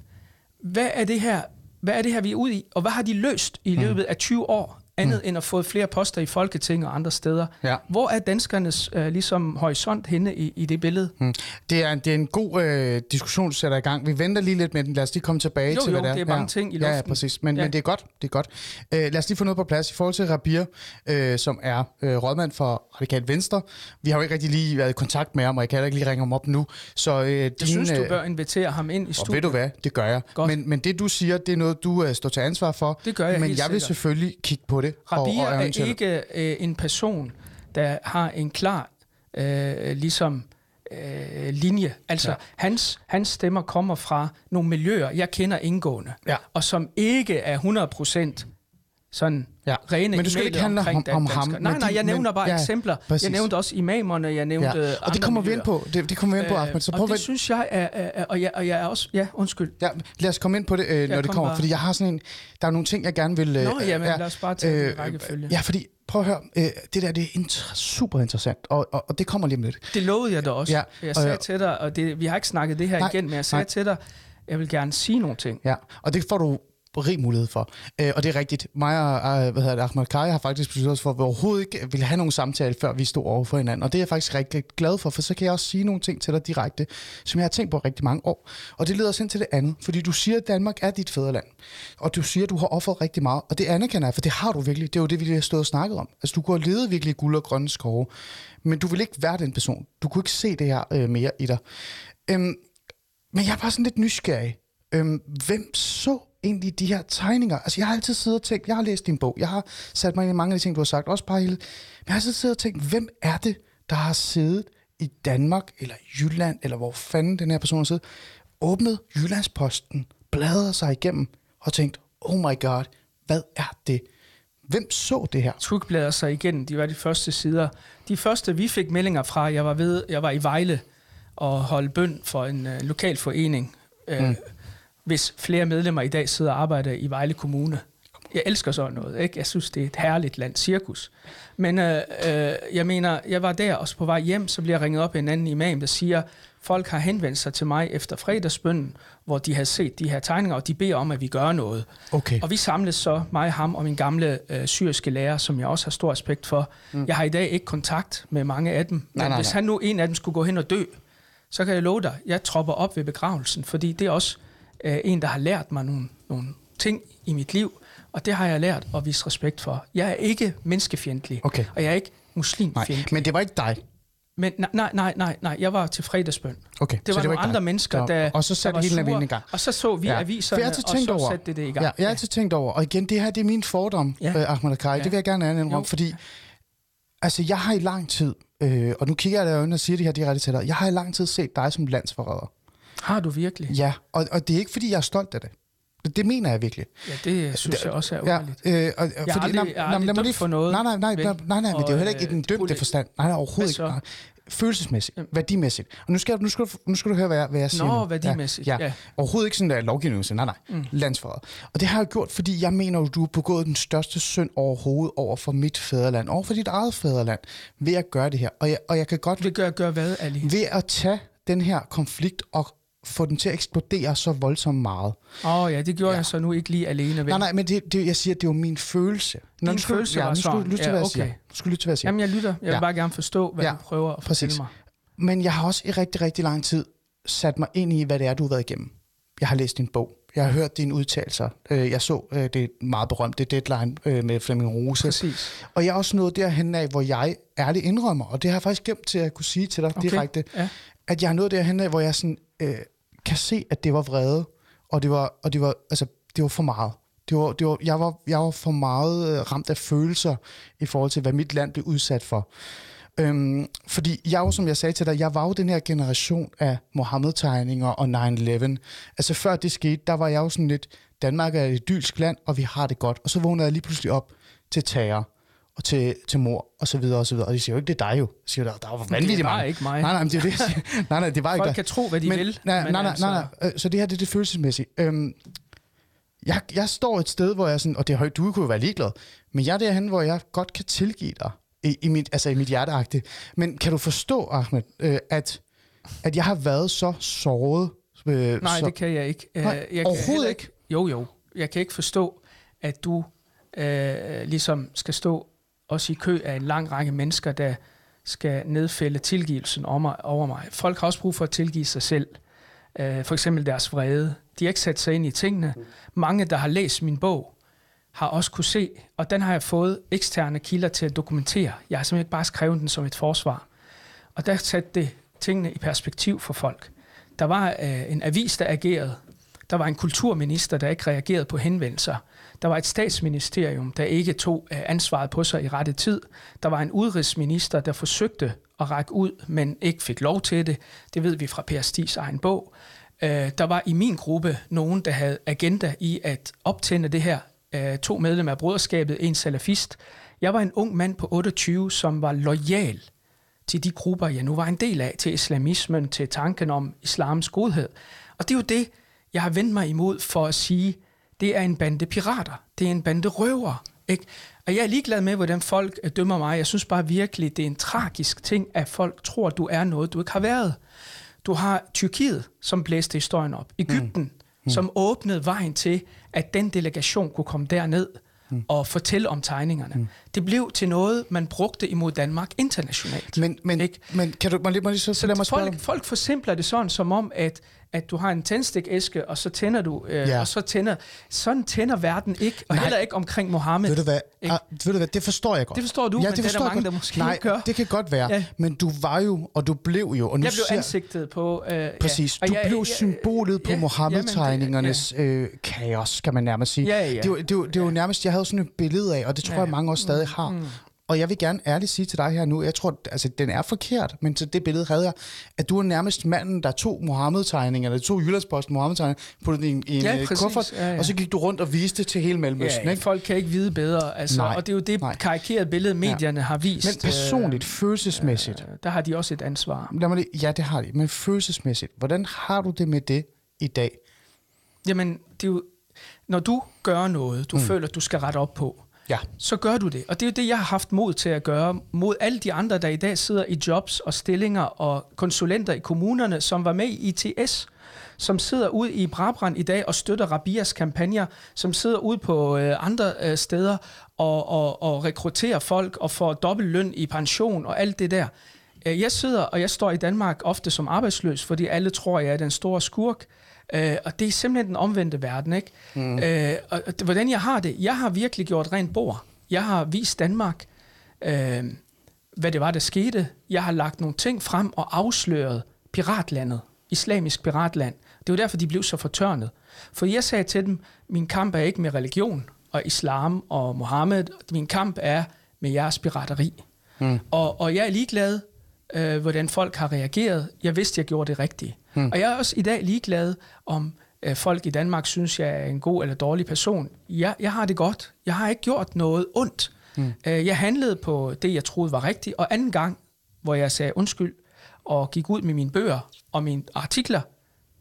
[SPEAKER 5] hvad er det her, hvad er det her vi er ude i, og hvad har de løst i løbet af 20 år, andet end at få flere poster i Folketinget og andre steder?
[SPEAKER 4] Ja.
[SPEAKER 5] Hvor er danskernes øh, ligesom horisont henne i, i det billede?
[SPEAKER 4] Mm. Det, er, det er en god øh, diskussion, du sætter i gang. Vi venter lige lidt med den. Lad os lige komme tilbage
[SPEAKER 5] Jo,
[SPEAKER 4] til,
[SPEAKER 5] jo,
[SPEAKER 4] hvad det er.
[SPEAKER 5] det er mange
[SPEAKER 4] ja.
[SPEAKER 5] ting i
[SPEAKER 4] Ja, ja,
[SPEAKER 5] luften.
[SPEAKER 4] præcis. Men,
[SPEAKER 5] Ja.
[SPEAKER 4] men det er godt. Det er godt. Øh, lad os lige få noget på plads i forhold til Rabir, øh, som er øh, rådmand for Radikal Venstre. Vi har jo ikke rigtig lige været i kontakt med ham, og jeg kan heller ikke lige ringe ham op nu. Så, øh,
[SPEAKER 5] Jeg
[SPEAKER 4] din,
[SPEAKER 5] synes, du
[SPEAKER 4] øh,
[SPEAKER 5] bør invitere ham ind i
[SPEAKER 4] Og
[SPEAKER 5] studiet.
[SPEAKER 4] ved du hvad, det gør jeg.
[SPEAKER 5] Godt.
[SPEAKER 4] Men, men det du siger, det er noget, du øh, står til ansvar for.
[SPEAKER 5] Det gør jeg
[SPEAKER 4] Men jeg vil
[SPEAKER 5] sikkert.
[SPEAKER 4] selvfølgelig kigge på det.
[SPEAKER 5] Rabia
[SPEAKER 4] og, og
[SPEAKER 5] er ikke øh, en person, der har en klar øh, ligesom øh, linje. Altså, ja. hans, hans stemmer kommer fra nogle miljøer, jeg kender indgående,
[SPEAKER 4] Ja.
[SPEAKER 5] og som ikke er 100% sådan
[SPEAKER 4] Ja.
[SPEAKER 5] rene
[SPEAKER 4] Men det skal ikke handle om- om ham.
[SPEAKER 5] Nej, nej, jeg nævner
[SPEAKER 4] men-
[SPEAKER 5] bare
[SPEAKER 4] ja,
[SPEAKER 5] eksempler.
[SPEAKER 4] præcis.
[SPEAKER 5] Jeg nævnte også imamerne, jeg nævnte
[SPEAKER 4] Ja. Og det kommer vi ind på. Det, det kommer vi ind på, Ahmed. Så prøv
[SPEAKER 5] og det synes jeg er, er, og, jeg, og jeg er også... Ja, undskyld.
[SPEAKER 4] Ja, lad os komme ind på det, øh, når det
[SPEAKER 5] kom
[SPEAKER 4] kommer,
[SPEAKER 5] bare.
[SPEAKER 4] fordi jeg har sådan en, der er nogle ting, jeg gerne vil... Øh,
[SPEAKER 5] Nå, jamen, lad os bare tage den rækkefølge.
[SPEAKER 4] Ja, fordi, prøv at høre, øh, det der, det er inter- super interessant, og, og, og det kommer lige om lidt.
[SPEAKER 5] Det lovede jeg da også.
[SPEAKER 4] Ja,
[SPEAKER 5] jeg
[SPEAKER 4] og
[SPEAKER 5] sagde
[SPEAKER 4] jeg-
[SPEAKER 5] til dig, og det, vi har ikke snakket det her
[SPEAKER 4] nej,
[SPEAKER 5] igen, men jeg sagde
[SPEAKER 4] nej.
[SPEAKER 5] til dig, jeg vil gerne sige nogle ting.
[SPEAKER 4] Ja, og det får du rig mulighed for. Øh, og det er rigtigt. Mig og øh, hvad hedder det, Ahmed Kai har faktisk besluttet os for, at vi overhovedet ikke ville have nogen samtale, før vi stod over for hinanden. Og det er jeg faktisk rigtig glad for, for så kan jeg også sige nogle ting til dig direkte, som jeg har tænkt på rigtig mange år. Og det leder os ind til det andet, fordi du siger, at Danmark er dit fædreland. Og du siger, at du har offeret rigtig meget. Og det anerkender jeg, for det har du virkelig. Det er jo det, vi lige har stået og snakket om. Altså, du kunne have levet virkelig i guld og grønne skove, men du vil ikke være den person. Du kunne ikke se det her øh, mere i dig. Øhm, men jeg er bare sådan lidt nysgerrig. Øhm, hvem så i de her tegninger. Altså, jeg har altid siddet og tænkt, jeg har læst din bog, jeg har sat mig ind i mange af de ting, du har sagt, også bare hele, men jeg har altid siddet og tænkt, hvem er det, der har siddet i Danmark, eller Jylland, eller hvor fanden den her person har siddet, åbnet Jyllandsposten, bladret sig igennem, og tænkt, oh my god, hvad er det? Hvem så det her?
[SPEAKER 5] Tukblader sig igen, de var de første sider. De første, vi fik meldinger fra, jeg var, ved, jeg var i Vejle og holdt bøn for en øh, lokal forening, øh, mm. Hvis flere medlemmer i dag sidder og arbejder i Vejle Kommune. Jeg elsker sådan noget, ikke? Jeg synes, det er et herligt land, cirkus. Men øh, øh, jeg mener, jeg var der, og så på vej hjem, så bliver jeg ringet op af en anden imam, der siger, folk har henvendt sig til mig efter fredagsbønnen, hvor de har set de her tegninger, og de beder om, at vi gør noget.
[SPEAKER 4] Okay.
[SPEAKER 5] Og vi samles så, mig, ham og min gamle øh, syriske lærer, som jeg også har stor respekt for. Mm. Jeg har i dag ikke kontakt med mange af dem, men
[SPEAKER 4] Nej, nej,
[SPEAKER 5] hvis
[SPEAKER 4] nej.
[SPEAKER 5] han nu en af dem skulle gå hen og dø, så kan jeg love dig, jeg tropper op ved begravelsen, fordi det er også øh, en, der har lært mig nogle, nogle ting i mit liv, og det har jeg lært at vise respekt for. Jeg er ikke menneskefjendtlig,
[SPEAKER 4] Okay.
[SPEAKER 5] og jeg er ikke
[SPEAKER 4] Nej,
[SPEAKER 5] muslimfjendtlig.
[SPEAKER 4] men det var ikke dig.
[SPEAKER 5] Men nej, nej, nej, nej, nej, jeg var til fredagsbøn.
[SPEAKER 4] Okay,
[SPEAKER 5] Det
[SPEAKER 4] så
[SPEAKER 5] var
[SPEAKER 4] det var
[SPEAKER 5] nogle andre
[SPEAKER 4] dig.
[SPEAKER 5] mennesker,
[SPEAKER 4] Så-
[SPEAKER 5] der,
[SPEAKER 4] og så satte hele
[SPEAKER 5] sure,
[SPEAKER 4] i gang.
[SPEAKER 5] Og så så vi
[SPEAKER 4] Ja,
[SPEAKER 5] ja, aviserne,
[SPEAKER 4] jeg
[SPEAKER 5] og så
[SPEAKER 4] over-
[SPEAKER 5] satte det det i gang.
[SPEAKER 4] Ja, jeg har altid tænkt over, og igen, det her det er min fordom, ja.
[SPEAKER 5] Ja.
[SPEAKER 4] øh, Ahmed Akkari, ja.
[SPEAKER 5] Ja.
[SPEAKER 4] det vil jeg gerne indrømme,
[SPEAKER 5] Jo.
[SPEAKER 4] fordi altså, jeg har i lang tid, øh, og nu kigger jeg dig i øjnene og siger det her direkte til dig, jeg har i lang tid set dig som landsforræder.
[SPEAKER 5] Har du virkelig?
[SPEAKER 4] Ja, og, og det er ikke, fordi jeg er stolt af det. Det, mener jeg virkelig.
[SPEAKER 5] Ja, det synes jeg også er
[SPEAKER 4] Ja,
[SPEAKER 5] underligt.
[SPEAKER 4] øh, og,
[SPEAKER 5] Jeg har aldrig-
[SPEAKER 4] lad mig
[SPEAKER 5] dømt for noget,
[SPEAKER 4] Nej, nej, nej, nej, nej, nej, men det er jo heller ikke i den
[SPEAKER 5] øh,
[SPEAKER 4] dømte forstand. Nej, nej, overhovedet ikke. Nej. Følelsesmæssigt, værdimæssigt. Og nu skal, nu skal, du, nu skal du høre, hvad jeg, hvad jeg siger
[SPEAKER 5] Nå,
[SPEAKER 4] nu.
[SPEAKER 5] værdimæssigt,
[SPEAKER 4] Ja, ja.
[SPEAKER 5] ja.
[SPEAKER 4] Overhovedet ikke sådan der lovgivning, nej, nej. Mm. Landsforræder. Og det har jeg gjort, fordi jeg mener, at du har begået den største synd overhovedet over for mit fædreland, over for dit eget fædreland, ved at gøre det her. Og jeg, og jeg kan godt
[SPEAKER 5] Det gør, gør hvad, Ali?
[SPEAKER 4] ved at tage den her konflikt og få den til at eksplodere så voldsomt meget.
[SPEAKER 5] Åh oh, ja, det gjorde
[SPEAKER 4] Ja.
[SPEAKER 5] jeg så nu ikke lige alene. Vel?
[SPEAKER 4] Nej, nej, men det, det, jeg siger, det er jo min følelse. Nå,
[SPEAKER 5] Din
[SPEAKER 4] skal,
[SPEAKER 5] følelse
[SPEAKER 4] ja,
[SPEAKER 5] var sådan.
[SPEAKER 4] lytte til,
[SPEAKER 5] Ja,
[SPEAKER 4] jeg
[SPEAKER 5] okay.
[SPEAKER 4] skal du lytte til, hvad jeg siger.
[SPEAKER 5] Jamen, jeg lytter. Jeg vil
[SPEAKER 4] Ja.
[SPEAKER 5] bare gerne forstå, hvad
[SPEAKER 4] Ja,
[SPEAKER 5] du prøver at
[SPEAKER 4] præcis.
[SPEAKER 5] fortælle mig.
[SPEAKER 4] Men jeg har også i rigtig, rigtig lang tid sat mig ind i, hvad det er, du har været igennem. Jeg har læst din bog. Jeg har hørt dine udtalelser. Øh, Jeg så øh, det meget berømte deadline øh, med Flemming Rose.
[SPEAKER 5] Præcis.
[SPEAKER 4] Og jeg er også nået derhen af, hvor jeg ærligt indrømmer, og det har jeg faktisk glemt til at kunne sige til dig
[SPEAKER 5] Okay.
[SPEAKER 4] direkte,
[SPEAKER 5] Ja.
[SPEAKER 4] at jeg er nået derhen af, hvor jeg sådan, øh, kan se, at det var vrede, og det var, og det var, altså, det var for meget. Det var, det var, jeg, var, jeg var for meget øh, ramt af følelser i forhold til, hvad mit land blev udsat for. Øhm, fordi jeg jo, som jeg sagde til dig, jeg var jo den her generation af Mohammed-tegninger og 9-11. Altså før det skete, der var jeg jo sådan lidt, Danmark er et idylsk land, og vi har det godt. Og så vågnede jeg lige pludselig op til terror og til, til mor og så videre og så videre. Og de siger jo ikke, det er dig jo. De siger, der, der var vanvittigt mange.
[SPEAKER 5] ikke mig.
[SPEAKER 4] Nej, nej, men det er det, nej, nej, det var ikke
[SPEAKER 5] Folk
[SPEAKER 4] dig.
[SPEAKER 5] kan tro, hvad de
[SPEAKER 4] men,
[SPEAKER 5] vil.
[SPEAKER 4] Nej, nej, nej,
[SPEAKER 5] altså,
[SPEAKER 4] nej, nej. Øh, Så det her, det er det følelsesmæssige. Øhm, jeg, jeg står et sted, hvor jeg sådan, og det, har- du kunne jo være ligeglad, men jeg er derhen, hvor jeg godt kan tilgive dig, i, i mit, altså i mit hjerteagte. Men kan du forstå, Ahmed, øh, at, at jeg har været så såret? Øh,
[SPEAKER 5] Nej,
[SPEAKER 4] så,
[SPEAKER 5] det kan jeg ikke. Øh,
[SPEAKER 4] Nej,
[SPEAKER 5] jeg kan
[SPEAKER 4] overhovedet
[SPEAKER 5] heller
[SPEAKER 4] ikke.
[SPEAKER 5] Jo, jo. Jeg kan ikke forstå, at du øh, ligesom skal stå også i kø af en lang række mennesker, der skal nedfælde tilgivelsen over mig. Folk har også brug for at tilgive sig selv. Øh, for eksempel deres vrede. De har ikke sat sig ind i tingene. Mange, der har læst min bog, har også kunne se, og den har jeg fået eksterne kilder til at dokumentere. Jeg har simpelthen bare skrevet den som et forsvar. Og der satte det tingene i perspektiv for folk. Der var øh, en avis, der agerede. Der var en kulturminister, der ikke reagerede på henvendelser. Der var et statsministerium, der ikke tog øh, ansvaret på sig i rette tid. Der var en udenrigsminister, der forsøgte at række ud, men ikke fik lov til det. Det ved vi fra Per Stis egen bog. Øh, der var i min gruppe nogen, der havde agenda i at optænde det her. Øh, to medlemmer af broderskabet, en salafist. Jeg var en ung mand på 28, som var lojal til de grupper, jeg nu var en del af, til islamismen, til tanken om islams godhed. Og det er jo det, jeg har vendt mig imod for at sige, det er en bande pirater, det er en bande røver. Ikke? Og jeg er ligeglad med, hvordan folk øh, dømmer mig. Jeg synes bare virkelig, det er en tragisk ting, at folk tror, du er noget, du ikke har været. Du har Tyrkiet, som blæste historien op. Ægypten, mm. som åbnede vejen til, at den delegation kunne komme derned mm. og fortælle om tegningerne. Mm. Det blev til noget, man brugte imod Danmark internationalt.
[SPEAKER 4] men, men,
[SPEAKER 5] Ikke?
[SPEAKER 4] men kan du må lige, må lige så, så lad mig spørge
[SPEAKER 5] Folk, folk forsimpler det sådan, som om, at, at du har en tændstikæske, og så tænder du, øh,
[SPEAKER 4] Ja.
[SPEAKER 5] ja. og så tænder... Sådan tænder verden ikke, og
[SPEAKER 4] Nej.
[SPEAKER 5] heller ikke omkring Mohammed.
[SPEAKER 4] Ved du hvad? Ah, ved du hvad? Det forstår jeg godt.
[SPEAKER 5] Det forstår du, men det er der
[SPEAKER 4] forstår jeg
[SPEAKER 5] mange,
[SPEAKER 4] godt.
[SPEAKER 5] der måske
[SPEAKER 4] Nej,
[SPEAKER 5] ikke gør.
[SPEAKER 4] det kan godt være.
[SPEAKER 5] Ja.
[SPEAKER 4] Men du var jo, og du blev jo, og nu
[SPEAKER 5] jeg blev
[SPEAKER 4] ser,
[SPEAKER 5] ansigtet på... Øh,
[SPEAKER 4] Præcis.
[SPEAKER 5] ja.
[SPEAKER 4] Du
[SPEAKER 5] jeg-
[SPEAKER 4] blev
[SPEAKER 5] jeg-
[SPEAKER 4] symbolet på
[SPEAKER 5] ja,
[SPEAKER 4] Mohammed-tegningernes øh, kaos, kan man nærmest sige.
[SPEAKER 5] Ja, ja.
[SPEAKER 4] Det, var, det, var, det var nærmest, jeg havde sådan et billede af, og det tror
[SPEAKER 5] Ja.
[SPEAKER 4] jeg, mange også stadig har.
[SPEAKER 5] Mm.
[SPEAKER 4] Og jeg vil gerne ærligt sige til dig her nu, jeg tror, altså den er forkert, men til det billede havde jeg, at du er nærmest manden, der tog Mohammed-tegninger, eller tog Jyllandsposten Mohammed-tegninger, puttede det i en,
[SPEAKER 5] Ja,
[SPEAKER 4] ja,
[SPEAKER 5] præcis.
[SPEAKER 4] kuffert,
[SPEAKER 5] Ja, ja.
[SPEAKER 4] og så gik du rundt og viste det til hele Mellemøsten.
[SPEAKER 5] Ja,
[SPEAKER 4] ikke?
[SPEAKER 5] folk kan ikke vide bedre. Altså,
[SPEAKER 4] Nej,
[SPEAKER 5] og det er jo det
[SPEAKER 4] nej.
[SPEAKER 5] karikerede billede, medierne har vist.
[SPEAKER 4] Men personligt, følelsesmæssigt,
[SPEAKER 5] Øh, der har de også et ansvar.
[SPEAKER 4] lad mig lige, ja det har de, men følelsesmæssigt, hvordan har du det med det i dag?
[SPEAKER 5] Jamen, det er jo, når du gør noget, du mm. føler, du skal rette op på,
[SPEAKER 4] Ja.
[SPEAKER 5] så gør du det. Og det er jo det, jeg har haft mod til at gøre mod alle de andre, der i dag sidder i jobs og stillinger og konsulenter i kommunerne, som var med i ITS, som sidder ud i Brabrand i dag og støtter Rabias kampagner, som sidder ud på øh, andre øh, steder og, og, og rekrutterer folk og får dobbelt løn i pension og alt det der. Øh, jeg sidder, og jeg står i Danmark ofte som arbejdsløs, fordi alle tror, jeg er den store skurk. Øh, og det er simpelthen den omvendte verden, ikke? Mm. Øh, og og hvordan jeg har det? Jeg har virkelig gjort rent bord. Jeg har vist Danmark, øh, hvad det var, der skete. Jeg har lagt nogle ting frem og afsløret piratlandet, islamisk piratland. Det var derfor, de blev så fortørnet. For jeg sagde til dem, min kamp er ikke med religion og islam og Mohammed. Min kamp er med jeres pirateri. Mm. Og, og jeg er ligeglad, øh, hvordan folk har reageret. Jeg vidste, jeg gjorde det rigtige. Mm. Og jeg er også i dag ligeglad, om øh, folk i Danmark synes, jeg er en god eller dårlig person. Jeg, jeg har det godt. Jeg har ikke gjort noget ondt. Mm. Øh, jeg handlede på det, jeg troede var rigtigt. Og anden gang, hvor jeg sagde undskyld og gik ud med mine bøger og mine artikler,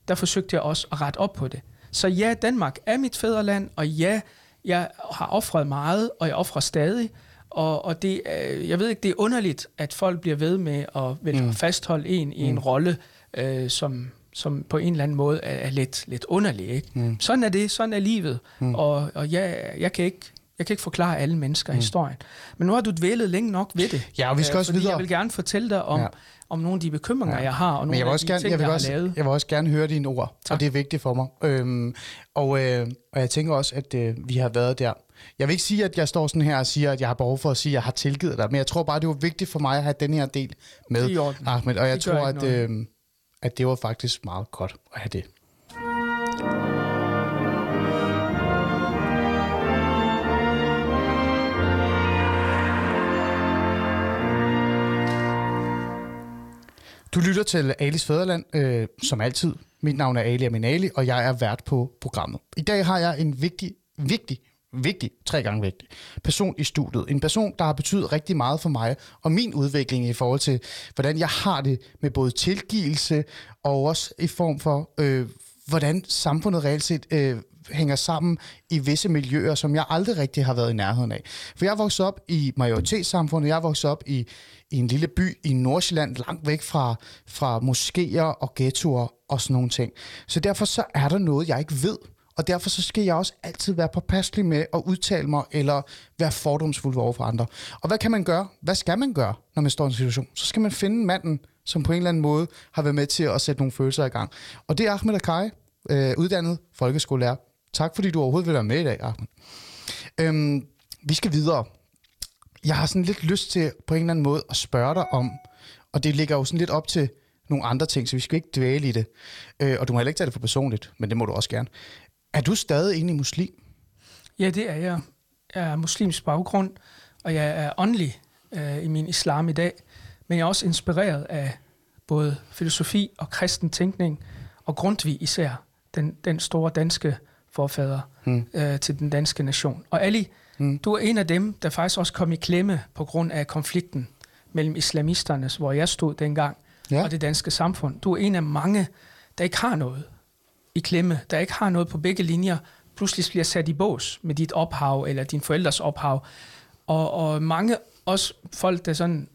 [SPEAKER 5] der forsøgte jeg også at rette op på det. Så ja, Danmark er mit fædreland, og ja, jeg har offret meget, og jeg offrer stadig. Og, og det, øh, jeg ved ikke, det er underligt, at folk bliver ved med at vil mm. fastholde en i en rolle, øh, som, som på en eller anden måde er, er lidt, lidt underlig. Ikke? Mm. Sådan er det, sådan er livet. Mm. Og, og jeg, jeg, kan ikke, jeg kan ikke forklare alle mennesker mm. historien. Men nu har du dvælet længe nok ved det.
[SPEAKER 4] Ja, og vi skal
[SPEAKER 5] Øh,
[SPEAKER 4] også videre.
[SPEAKER 5] Jeg vil gerne fortælle dig om,
[SPEAKER 4] Ja.
[SPEAKER 5] om nogle af de bekymringer, ja. jeg har, og nogle
[SPEAKER 4] jeg vil
[SPEAKER 5] af
[SPEAKER 4] også
[SPEAKER 5] de
[SPEAKER 4] gerne,
[SPEAKER 5] ting,
[SPEAKER 4] jeg vil
[SPEAKER 5] jeg
[SPEAKER 4] også,
[SPEAKER 5] har lavet.
[SPEAKER 4] jeg vil også gerne høre dine ord,
[SPEAKER 5] Tak.
[SPEAKER 4] og det er vigtigt for mig. Øhm, og, øh, og jeg tænker også, at øh, vi har været der. Jeg vil ikke sige, at jeg står sådan her og siger, at jeg har behov for at sige, at jeg har tilgivet dig, men jeg tror bare, det var vigtigt for mig at have den her del med. Ahmed, og jeg
[SPEAKER 5] Det
[SPEAKER 4] tror, at, øh, at det var faktisk meget godt at have det. Du lytter til Alis Fæderland, øh, som altid. Mit navn er Ali Aminali, og jeg er vært på programmet. I dag har jeg en vigtig, vigtig, vigtig, tre gange vigtig person i studiet. En person, der har betydet rigtig meget for mig og min udvikling i forhold til, hvordan jeg har det med både tilgivelse og også i form for, øh, hvordan samfundet reelt set øh, hænger sammen i visse miljøer, som jeg aldrig rigtig har været i nærheden af. For jeg er vokset op i majoritetssamfundet, jeg er vokset op i, i en lille by i Nordsjælland, langt væk fra, fra moskéer og ghettoer og sådan nogle ting. Så derfor så er der noget, jeg ikke ved. Og derfor så skal jeg også altid være påpasselig med at udtale mig, eller være fordomsfuld over for andre. Og hvad kan man gøre? Hvad skal man gøre, når man står i en situation? Så skal man finde manden, som på en eller anden måde har været med til at sætte nogle følelser i gang. Og det er Ahmed Akai, øh, uddannet folkeskolelærer. Tak fordi du overhovedet vil være med i dag, Ahmed. Øhm, vi skal videre. Jeg har sådan lidt lyst til på en eller anden måde at spørge dig om, og det ligger jo sådan lidt op til nogle andre ting, så vi skal ikke dvæle i det. Øh, og du må heller ikke tage det for personligt, men det må du også gerne. Er du stadig i muslim?
[SPEAKER 5] Ja, det er jeg. Jeg er muslimsk baggrund, og jeg er åndelig øh, i min islam i dag. Men jeg er også inspireret af både filosofi og kristen tænkning, og Grundtvig især, den, den store danske forfader mm. øh, til den danske nation. Og Ali, mm. du er en af dem, der faktisk også kom i klemme på grund af konflikten mellem islamisterne, hvor jeg stod dengang,
[SPEAKER 4] ja.
[SPEAKER 5] og det danske samfund. Du er en af mange, der ikke har noget i klemme, der ikke har noget på begge linjer, pludselig bliver sat i bås med dit ophav eller din forældres ophav. Og, og mange også folk, der sådan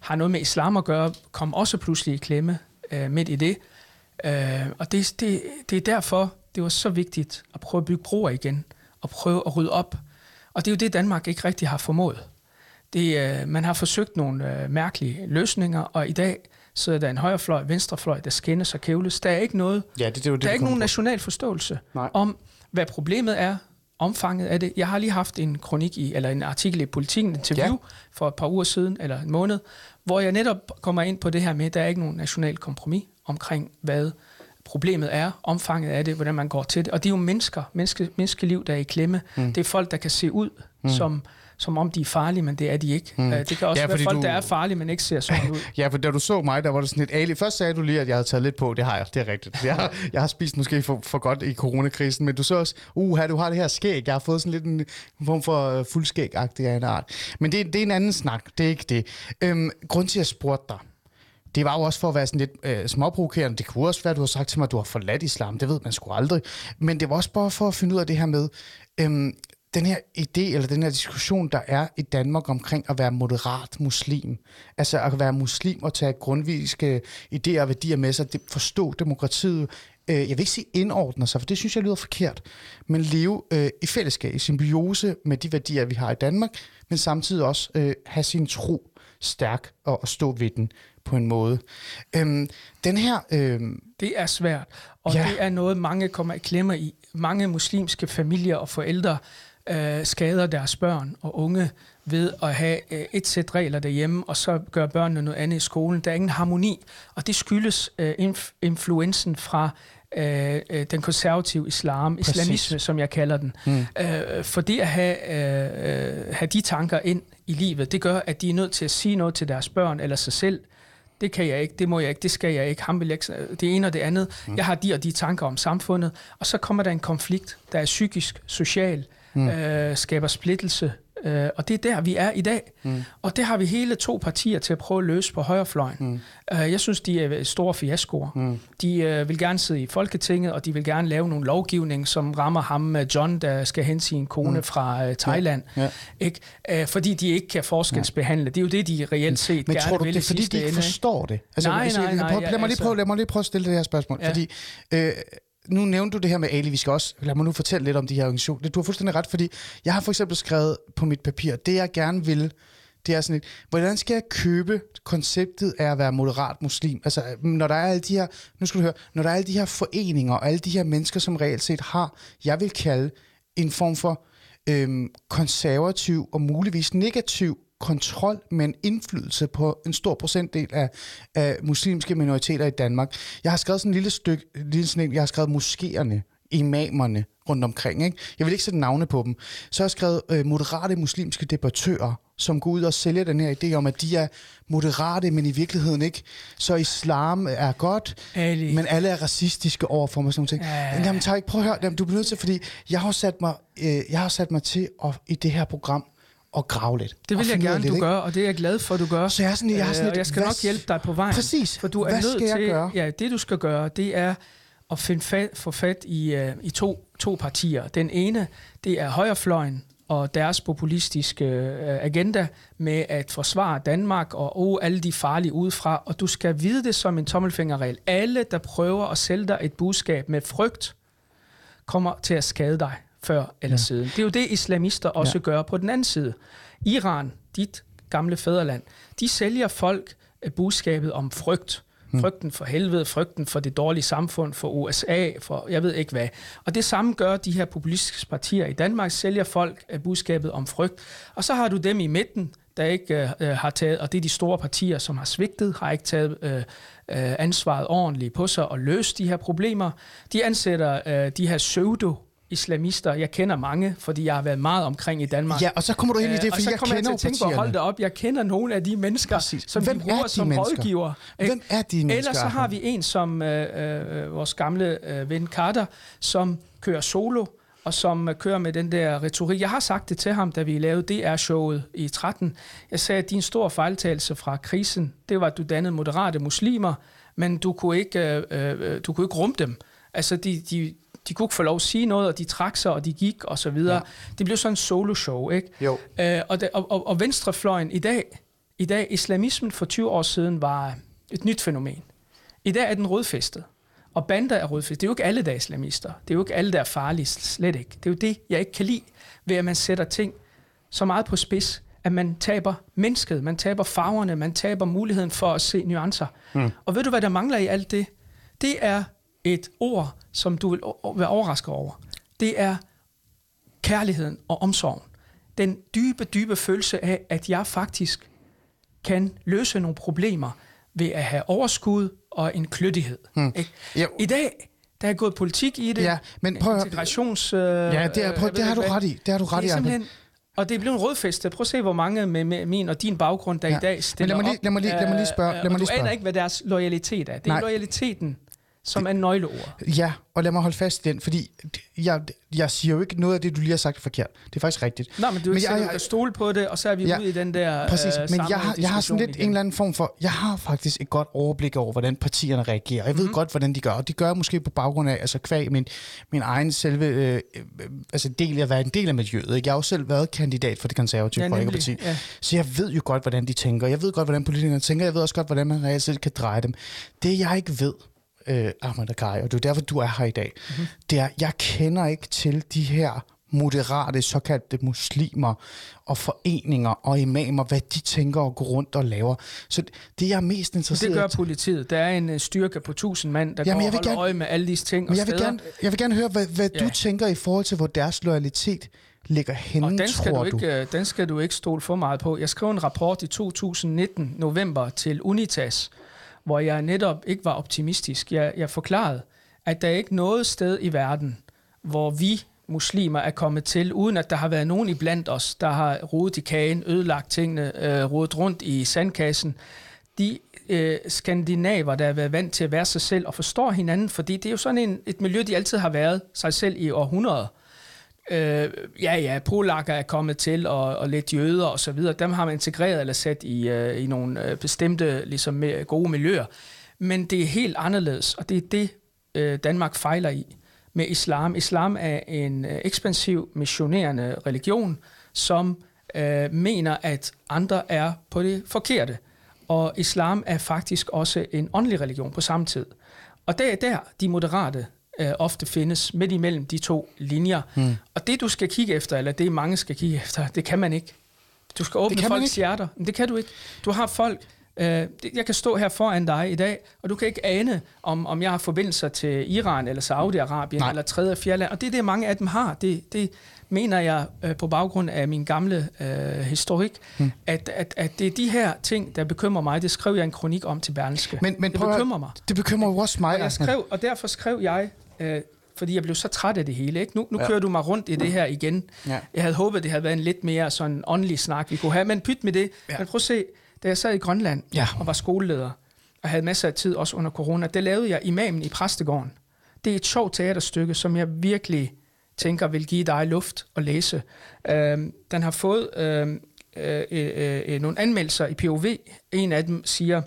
[SPEAKER 5] har noget med islam at gøre, kom også pludselig i klemme øh, midt i det. Øh, og det, det, det er derfor, det var så vigtigt at prøve at bygge broer igen, og prøve at rydde op. Og det er jo det, Danmark ikke rigtig har formået. Det, øh, man har forsøgt nogle øh, mærkelige løsninger, og i dag sidder der en højrefløj, venstrefløj, der skændes og kævles. Der er ikke noget,
[SPEAKER 4] Ja, det, det det,
[SPEAKER 5] der er ikke nogen
[SPEAKER 4] på.
[SPEAKER 5] national forståelse
[SPEAKER 4] Nej.
[SPEAKER 5] om, hvad problemet er, omfanget af det. Jeg har lige haft en kronik i, eller en artikel i Politiken, en interview
[SPEAKER 4] ja.
[SPEAKER 5] for et par uger siden, eller en måned, hvor jeg netop kommer ind på det her med, at der er ikke nogen national kompromis omkring, hvad problemet er, omfanget af det, hvordan man går til det. Og det er jo mennesker, menneske, menneskeliv, der er i klemme. Mm. Det er folk, der kan se ud mm. som, som om de er farlige, men det er de ikke. Mm. Det kan også
[SPEAKER 4] Ja,
[SPEAKER 5] være folk,
[SPEAKER 4] du-
[SPEAKER 5] der er farlige, men ikke ser sådan ud.
[SPEAKER 4] Ja, for da du så mig, der var det sådan lidt Ali. Først sagde du lige, at jeg havde taget lidt på. Det har jeg, det er rigtigt. Jeg har, jeg har spist måske for, for godt i coronakrisen, men du så også, uh, du har det her skæg. Jeg har fået sådan lidt en form for uh, fuldskæg-agtig af en art. Men det, det er en anden snak, det er ikke det. Øhm, grund til, at jeg spurgte dig, det var jo også for at være sådan lidt øh, småprovokerende. Det kunne også være, at du har sagt til mig, at du har forladt islam. Det ved man sgu aldrig. Men det var også bare for at finde ud af det her med, øhm, den her idé, eller den her diskussion, der er i Danmark omkring at være moderat muslim. Altså at være muslim og tage grundviske idéer og værdier med sig, forstå demokratiet, øh, jeg vil ikke sige indordne sig, for det synes jeg lyder forkert, men leve øh, i fællesskab, i symbiose med de værdier, vi har i Danmark, men samtidig også øh, have sin tro stærk og, og stå ved den på en måde. Øhm, den her... Øh,
[SPEAKER 5] Det er svært, og
[SPEAKER 4] ja.
[SPEAKER 5] det er noget, mange kommer i klemme i. Mange muslimske familier og forældre øh, skader deres børn og unge ved at have øh, et sæt regler derhjemme, og så gør børnene noget andet i skolen. Der er ingen harmoni, og det skyldes øh, inf- influensen fra øh, øh, den konservative islam,
[SPEAKER 4] Præcis.
[SPEAKER 5] islamisme, som jeg kalder den. Mm. Øh, for det at have, øh, have de tanker ind i livet, det gør, at de er nødt til at sige noget til deres børn eller sig selv, det kan jeg ikke, det må jeg ikke, det skal jeg ikke, ham vil ikke, det ene og det andet. Mm. Jeg har de og de tanker om samfundet, og så kommer der en konflikt, der er psykisk, social, mm. øh, skaber splittelse, øh, og det er der, vi er i dag. Mm. Og det har vi hele to partier til at prøve at løse på højrefløjen. Mm. Øh, jeg synes, de er store fiaskoer. Mm. De øh, vil gerne sidde i Folketinget, og de vil gerne lave nogle lovgivning, som rammer ham, øh, John, der skal hente sin kone mm. fra øh, Thailand.
[SPEAKER 4] Ja. Ja.
[SPEAKER 5] Ikke? Øh, fordi de ikke kan forskelsbehandle. Det er jo det, de reelt set
[SPEAKER 4] Men
[SPEAKER 5] gerne
[SPEAKER 4] tror du,
[SPEAKER 5] vil
[SPEAKER 4] det er fordi, de ikke
[SPEAKER 5] ende,
[SPEAKER 4] forstår det? Altså,
[SPEAKER 5] Nej, nej, nej,
[SPEAKER 4] Prøv, lad,
[SPEAKER 5] ja,
[SPEAKER 4] mig lige
[SPEAKER 5] altså-
[SPEAKER 4] prøve, lad mig lige prøve at stille det her spørgsmål. Ja. Fordi, øh, nu nævnte du det her med Ali, vi skal også, lad mig nu fortælle lidt om de her organisationer. Du har fuldstændig ret, fordi jeg har for eksempel skrevet på mit papir, det jeg gerne vil, det er sådan et, hvordan skal jeg købe konceptet af at være moderat muslim? Altså, når der er alle de her, nu skal du høre, når der er alle de her foreninger, og alle de her mennesker, som reelt set har, jeg vil kalde en form for øhm, konservativ og muligvis negativ kontrol, men indflydelse på en stor procentdel af, af muslimske minoriteter i Danmark. Jeg har skrevet sådan en lille stykke, lille sådan en, jeg har skrevet moskéerne, imamerne rundt omkring. Ikke? Jeg vil ikke sætte navne på dem. Så har jeg skrevet øh, moderate muslimske debattører, som går ud og sælger den her idé om, at de er moderate, men i virkeligheden ikke. Så islam er godt,
[SPEAKER 5] Ali.
[SPEAKER 4] men alle er racistiske over for mig. Sådan nogle ting.
[SPEAKER 5] Ja.
[SPEAKER 4] Jamen, tak, prøv at høre. Jamen, du bliver nødt til, fordi jeg har sat mig, øh, jeg har sat mig til at, i det her program at grave lidt.
[SPEAKER 5] Det
[SPEAKER 4] og
[SPEAKER 5] vil jeg gerne,
[SPEAKER 4] lidt,
[SPEAKER 5] du gør, og det er jeg glad for, at du gør.
[SPEAKER 4] Så jeg er sådan, jeg sådan
[SPEAKER 5] Øh,
[SPEAKER 4] lidt,
[SPEAKER 5] og jeg skal
[SPEAKER 4] hvad
[SPEAKER 5] nok hjælpe dig på vejen.
[SPEAKER 4] Præcis.
[SPEAKER 5] For du er
[SPEAKER 4] Hvad
[SPEAKER 5] nødt
[SPEAKER 4] skal jeg
[SPEAKER 5] til,
[SPEAKER 4] gøre?
[SPEAKER 5] Ja, det du skal gøre, det er at finde fat, få fat i, uh, i to, to partier. Den ene, det er højrefløjen og deres populistiske uh, agenda med at forsvare Danmark og oh, alle de farlige udefra. Og du skal vide det som en tommelfingerregel. Alle, der prøver at sælge dig et budskab med frygt, kommer til at skade dig før eller ja. siden. Det er jo det, islamister også ja. gør på den anden side. Iran, dit gamle fædreland, de sælger folk øh, budskabet om frygt. Frygten for helvede, frygten for det dårlige samfund, for USA, for jeg ved ikke hvad. Og det samme gør de her populistiske partier i Danmark, sælger folk øh, budskabet om frygt. Og så har du dem i midten, der ikke øh, har taget, og det er de store partier, som har svigtet, har ikke taget øh, øh, ansvaret ordentligt på sig og løst de her problemer. De ansætter øh, de her pseudo islamister. Jeg kender mange, fordi jeg har været meget omkring i Danmark.
[SPEAKER 4] Ja, og så kommer du ind i
[SPEAKER 5] Øh,
[SPEAKER 4] det,
[SPEAKER 5] og
[SPEAKER 4] fordi
[SPEAKER 5] så
[SPEAKER 4] jeg
[SPEAKER 5] kommer jeg
[SPEAKER 4] kender
[SPEAKER 5] til
[SPEAKER 4] jo
[SPEAKER 5] at tænke på, hold da op, jeg kender nogle af de mennesker,
[SPEAKER 4] Præcis.
[SPEAKER 5] som
[SPEAKER 4] Hvem
[SPEAKER 5] de
[SPEAKER 4] er
[SPEAKER 5] bruger
[SPEAKER 4] de
[SPEAKER 5] som
[SPEAKER 4] mennesker?
[SPEAKER 5] rådgiver. ikke?
[SPEAKER 4] Hvem er de mennesker?
[SPEAKER 5] Ellers så har vi en som øh, øh, vores gamle øh, ven Carter, som kører solo, og som øh, kører med den der retorik. Jeg har sagt det til ham, da vi lavede DR-showet i 13. Jeg sagde, at din store fejltagelse fra krisen, det var, at du dannede moderate muslimer, men du kunne ikke, øh, øh, du kunne ikke rumme dem. Altså, de, de, de kunne ikke få lov at sige noget, og de trak sig, og de gik, og så videre. Ja. Det blev sådan en solo-show, ikke?
[SPEAKER 4] Jo.
[SPEAKER 5] Øh, og, det, og, og, og venstrefløjen i dag, i dag, islamismen for 20 år siden var et nyt fænomen. I dag er den rødfæstet. Og bander er rødfæstet. Det er jo ikke alle, der er islamister. Det er jo ikke alle, der er farlige. Slet ikke. Det er jo det, jeg ikke kan lide, ved at man sætter ting så meget på spids, at man taber mennesket, man taber farverne, man taber muligheden for at se nuancer. Mm. Og ved du, hvad der mangler i alt det? Det er et ord, som du vil være overrasket over. Det er kærligheden og omsorgen. Den dybe, dybe følelse af, at jeg faktisk kan løse nogle problemer ved at have overskud og en klødighed. Mm.
[SPEAKER 4] Ja.
[SPEAKER 5] I dag, der er gået politik i det.
[SPEAKER 4] Ja, men prøv at
[SPEAKER 5] Integrations... Øh,
[SPEAKER 4] Ja, det, er, prøv, det har du ret i. Det har du ret
[SPEAKER 5] det
[SPEAKER 4] i,
[SPEAKER 5] er simpelthen, og det er blevet en rødfeste. Prøv at se, hvor mange med, med min og din baggrund, der
[SPEAKER 4] Ja.
[SPEAKER 5] i dag
[SPEAKER 4] Men
[SPEAKER 5] stiller
[SPEAKER 4] lad mig lige-
[SPEAKER 5] op.
[SPEAKER 4] lad mig lige- lad mig lige spørge-
[SPEAKER 5] øh,
[SPEAKER 4] lad mig
[SPEAKER 5] og
[SPEAKER 4] lige
[SPEAKER 5] du aner
[SPEAKER 4] spørge.
[SPEAKER 5] ikke, hvad deres loyalitet er. Det er
[SPEAKER 4] Nej.
[SPEAKER 5] loyaliteten, som er nøgleord.
[SPEAKER 4] Ja, og lad mig holde fast i den, fordi jeg, jeg siger jo ikke noget af det, du lige har sagt er forkert. Det er faktisk rigtigt.
[SPEAKER 5] Nej, men du er ikke
[SPEAKER 4] jeg, jeg,
[SPEAKER 5] stole på det, og så er vi
[SPEAKER 4] Ja,
[SPEAKER 5] ude i den der
[SPEAKER 4] Præcis,
[SPEAKER 5] øh,
[SPEAKER 4] men jeg har, jeg har sådan lidt
[SPEAKER 5] igen.
[SPEAKER 4] en eller anden form for... Jeg har faktisk et godt overblik over, hvordan partierne reagerer. Jeg ved mm. godt, hvordan de gør, og de gør måske på baggrund af, altså kvæg min, min egen selve... Øh, øh, altså del af at være en del af miljøet. Ikke? Jeg har jo selv været kandidat for det konservative
[SPEAKER 5] Ja.
[SPEAKER 4] Folkeparti.
[SPEAKER 5] Ja.
[SPEAKER 4] Så jeg ved jo godt, hvordan de tænker. Jeg ved godt, hvordan politikerne tænker. Jeg ved også godt, hvordan man reelt set kan dreje dem. Det, jeg ikke ved, øh, Ahmed Akai, og det er derfor, du er her i dag,
[SPEAKER 5] Mhm.
[SPEAKER 4] mm-hmm. det er, jeg kender ikke til de her moderate såkaldte muslimer og foreninger og imamer, hvad de tænker og går rundt og laver. Så det, jeg er mest interesseret
[SPEAKER 5] det gør politiet. Der er en øh, styrke på 1000 mand, der
[SPEAKER 4] Jamen,
[SPEAKER 5] går
[SPEAKER 4] jeg
[SPEAKER 5] og
[SPEAKER 4] vil
[SPEAKER 5] holder
[SPEAKER 4] gerne-
[SPEAKER 5] øje med alle disse ting og
[SPEAKER 4] Men jeg vil,
[SPEAKER 5] steder.
[SPEAKER 4] gerne, jeg vil gerne høre, hvad, hvad
[SPEAKER 5] Ja.
[SPEAKER 4] du tænker i forhold til, hvor deres loyalitet ligger henne,
[SPEAKER 5] Og den skal,
[SPEAKER 4] tror
[SPEAKER 5] du
[SPEAKER 4] du?
[SPEAKER 5] ikke, øh, den skal du ikke stole for meget på. Jeg skrev en rapport i 2019, november, til Unitas, hvor jeg netop ikke var optimistisk. Jeg, jeg forklarede, at der er ikke noget sted i verden, hvor vi muslimer er kommet til, uden at der har været nogen iblandt os, der har rodet i kagen, ødelagt tingene, øh, rodet rundt i sandkassen. De øh, skandinaver, der har været vant til at være sig selv og forstår hinanden, fordi det er jo sådan en, et miljø, de altid har været sig selv i århundreder. Øh, Øh, ja, ja, polakker er kommet til, og, og lidt jøder og så videre. Dem har man integreret eller sat i, øh, i nogle øh, bestemte ligesom, gode miljøer. Men det er helt anderledes, og det er det, øh, Danmark fejler i med islam. Islam er en øh, ekspansiv, missionerende religion, som øh, mener, at andre er på det forkerte. Og islam er faktisk også en åndelig religion på samme tid. Og det er der, de moderate øh, ofte findes, midt imellem de to linjer. Mm. Og det, du skal kigge efter, eller det mange skal kigge efter, det kan man ikke. Du skal åbne folks hjerter. Men det kan du ikke. Du har folk... Øh, jeg kan stå her foran dig i dag, og du kan ikke ane, om, om jeg har forbindelser til Iran, eller Saudi-Arabien,
[SPEAKER 4] Nej.
[SPEAKER 5] eller tredje og fjerde land. Og det er det, mange af dem har. Det, det mener jeg øh, på baggrund af min gamle øh, historik, hmm. at, at, at det er de her ting, der bekymrer mig. Det skrev jeg en kronik om til Berlingske.
[SPEAKER 4] Men, men
[SPEAKER 5] det
[SPEAKER 4] prøv at-
[SPEAKER 5] bekymrer mig.
[SPEAKER 4] Det bekymrer jo også mig.
[SPEAKER 5] Og, jeg skrev, og derfor skrev jeg, øh, fordi jeg blev så træt af det hele. Ikke? Nu, nu
[SPEAKER 4] Ja.
[SPEAKER 5] kører du mig rundt i det her igen.
[SPEAKER 4] Ja.
[SPEAKER 5] Jeg havde håbet, det havde været en lidt mere sådan åndelig snak, vi kunne have. Men pyt med det.
[SPEAKER 4] Ja.
[SPEAKER 5] Ja. Men prøv at se, da jeg sad i Grønland
[SPEAKER 4] Ja.
[SPEAKER 5] og var skoleleder, og havde masser af tid også under corona, der lavede jeg Imamen i Præstegården. Det er et sjovt teaterstykke, som jeg virkelig tænker vil give dig luft at læse. Øhm, den har fået øhm, øh, øh, øh, nogle anmeldelser i POV. En af dem siger,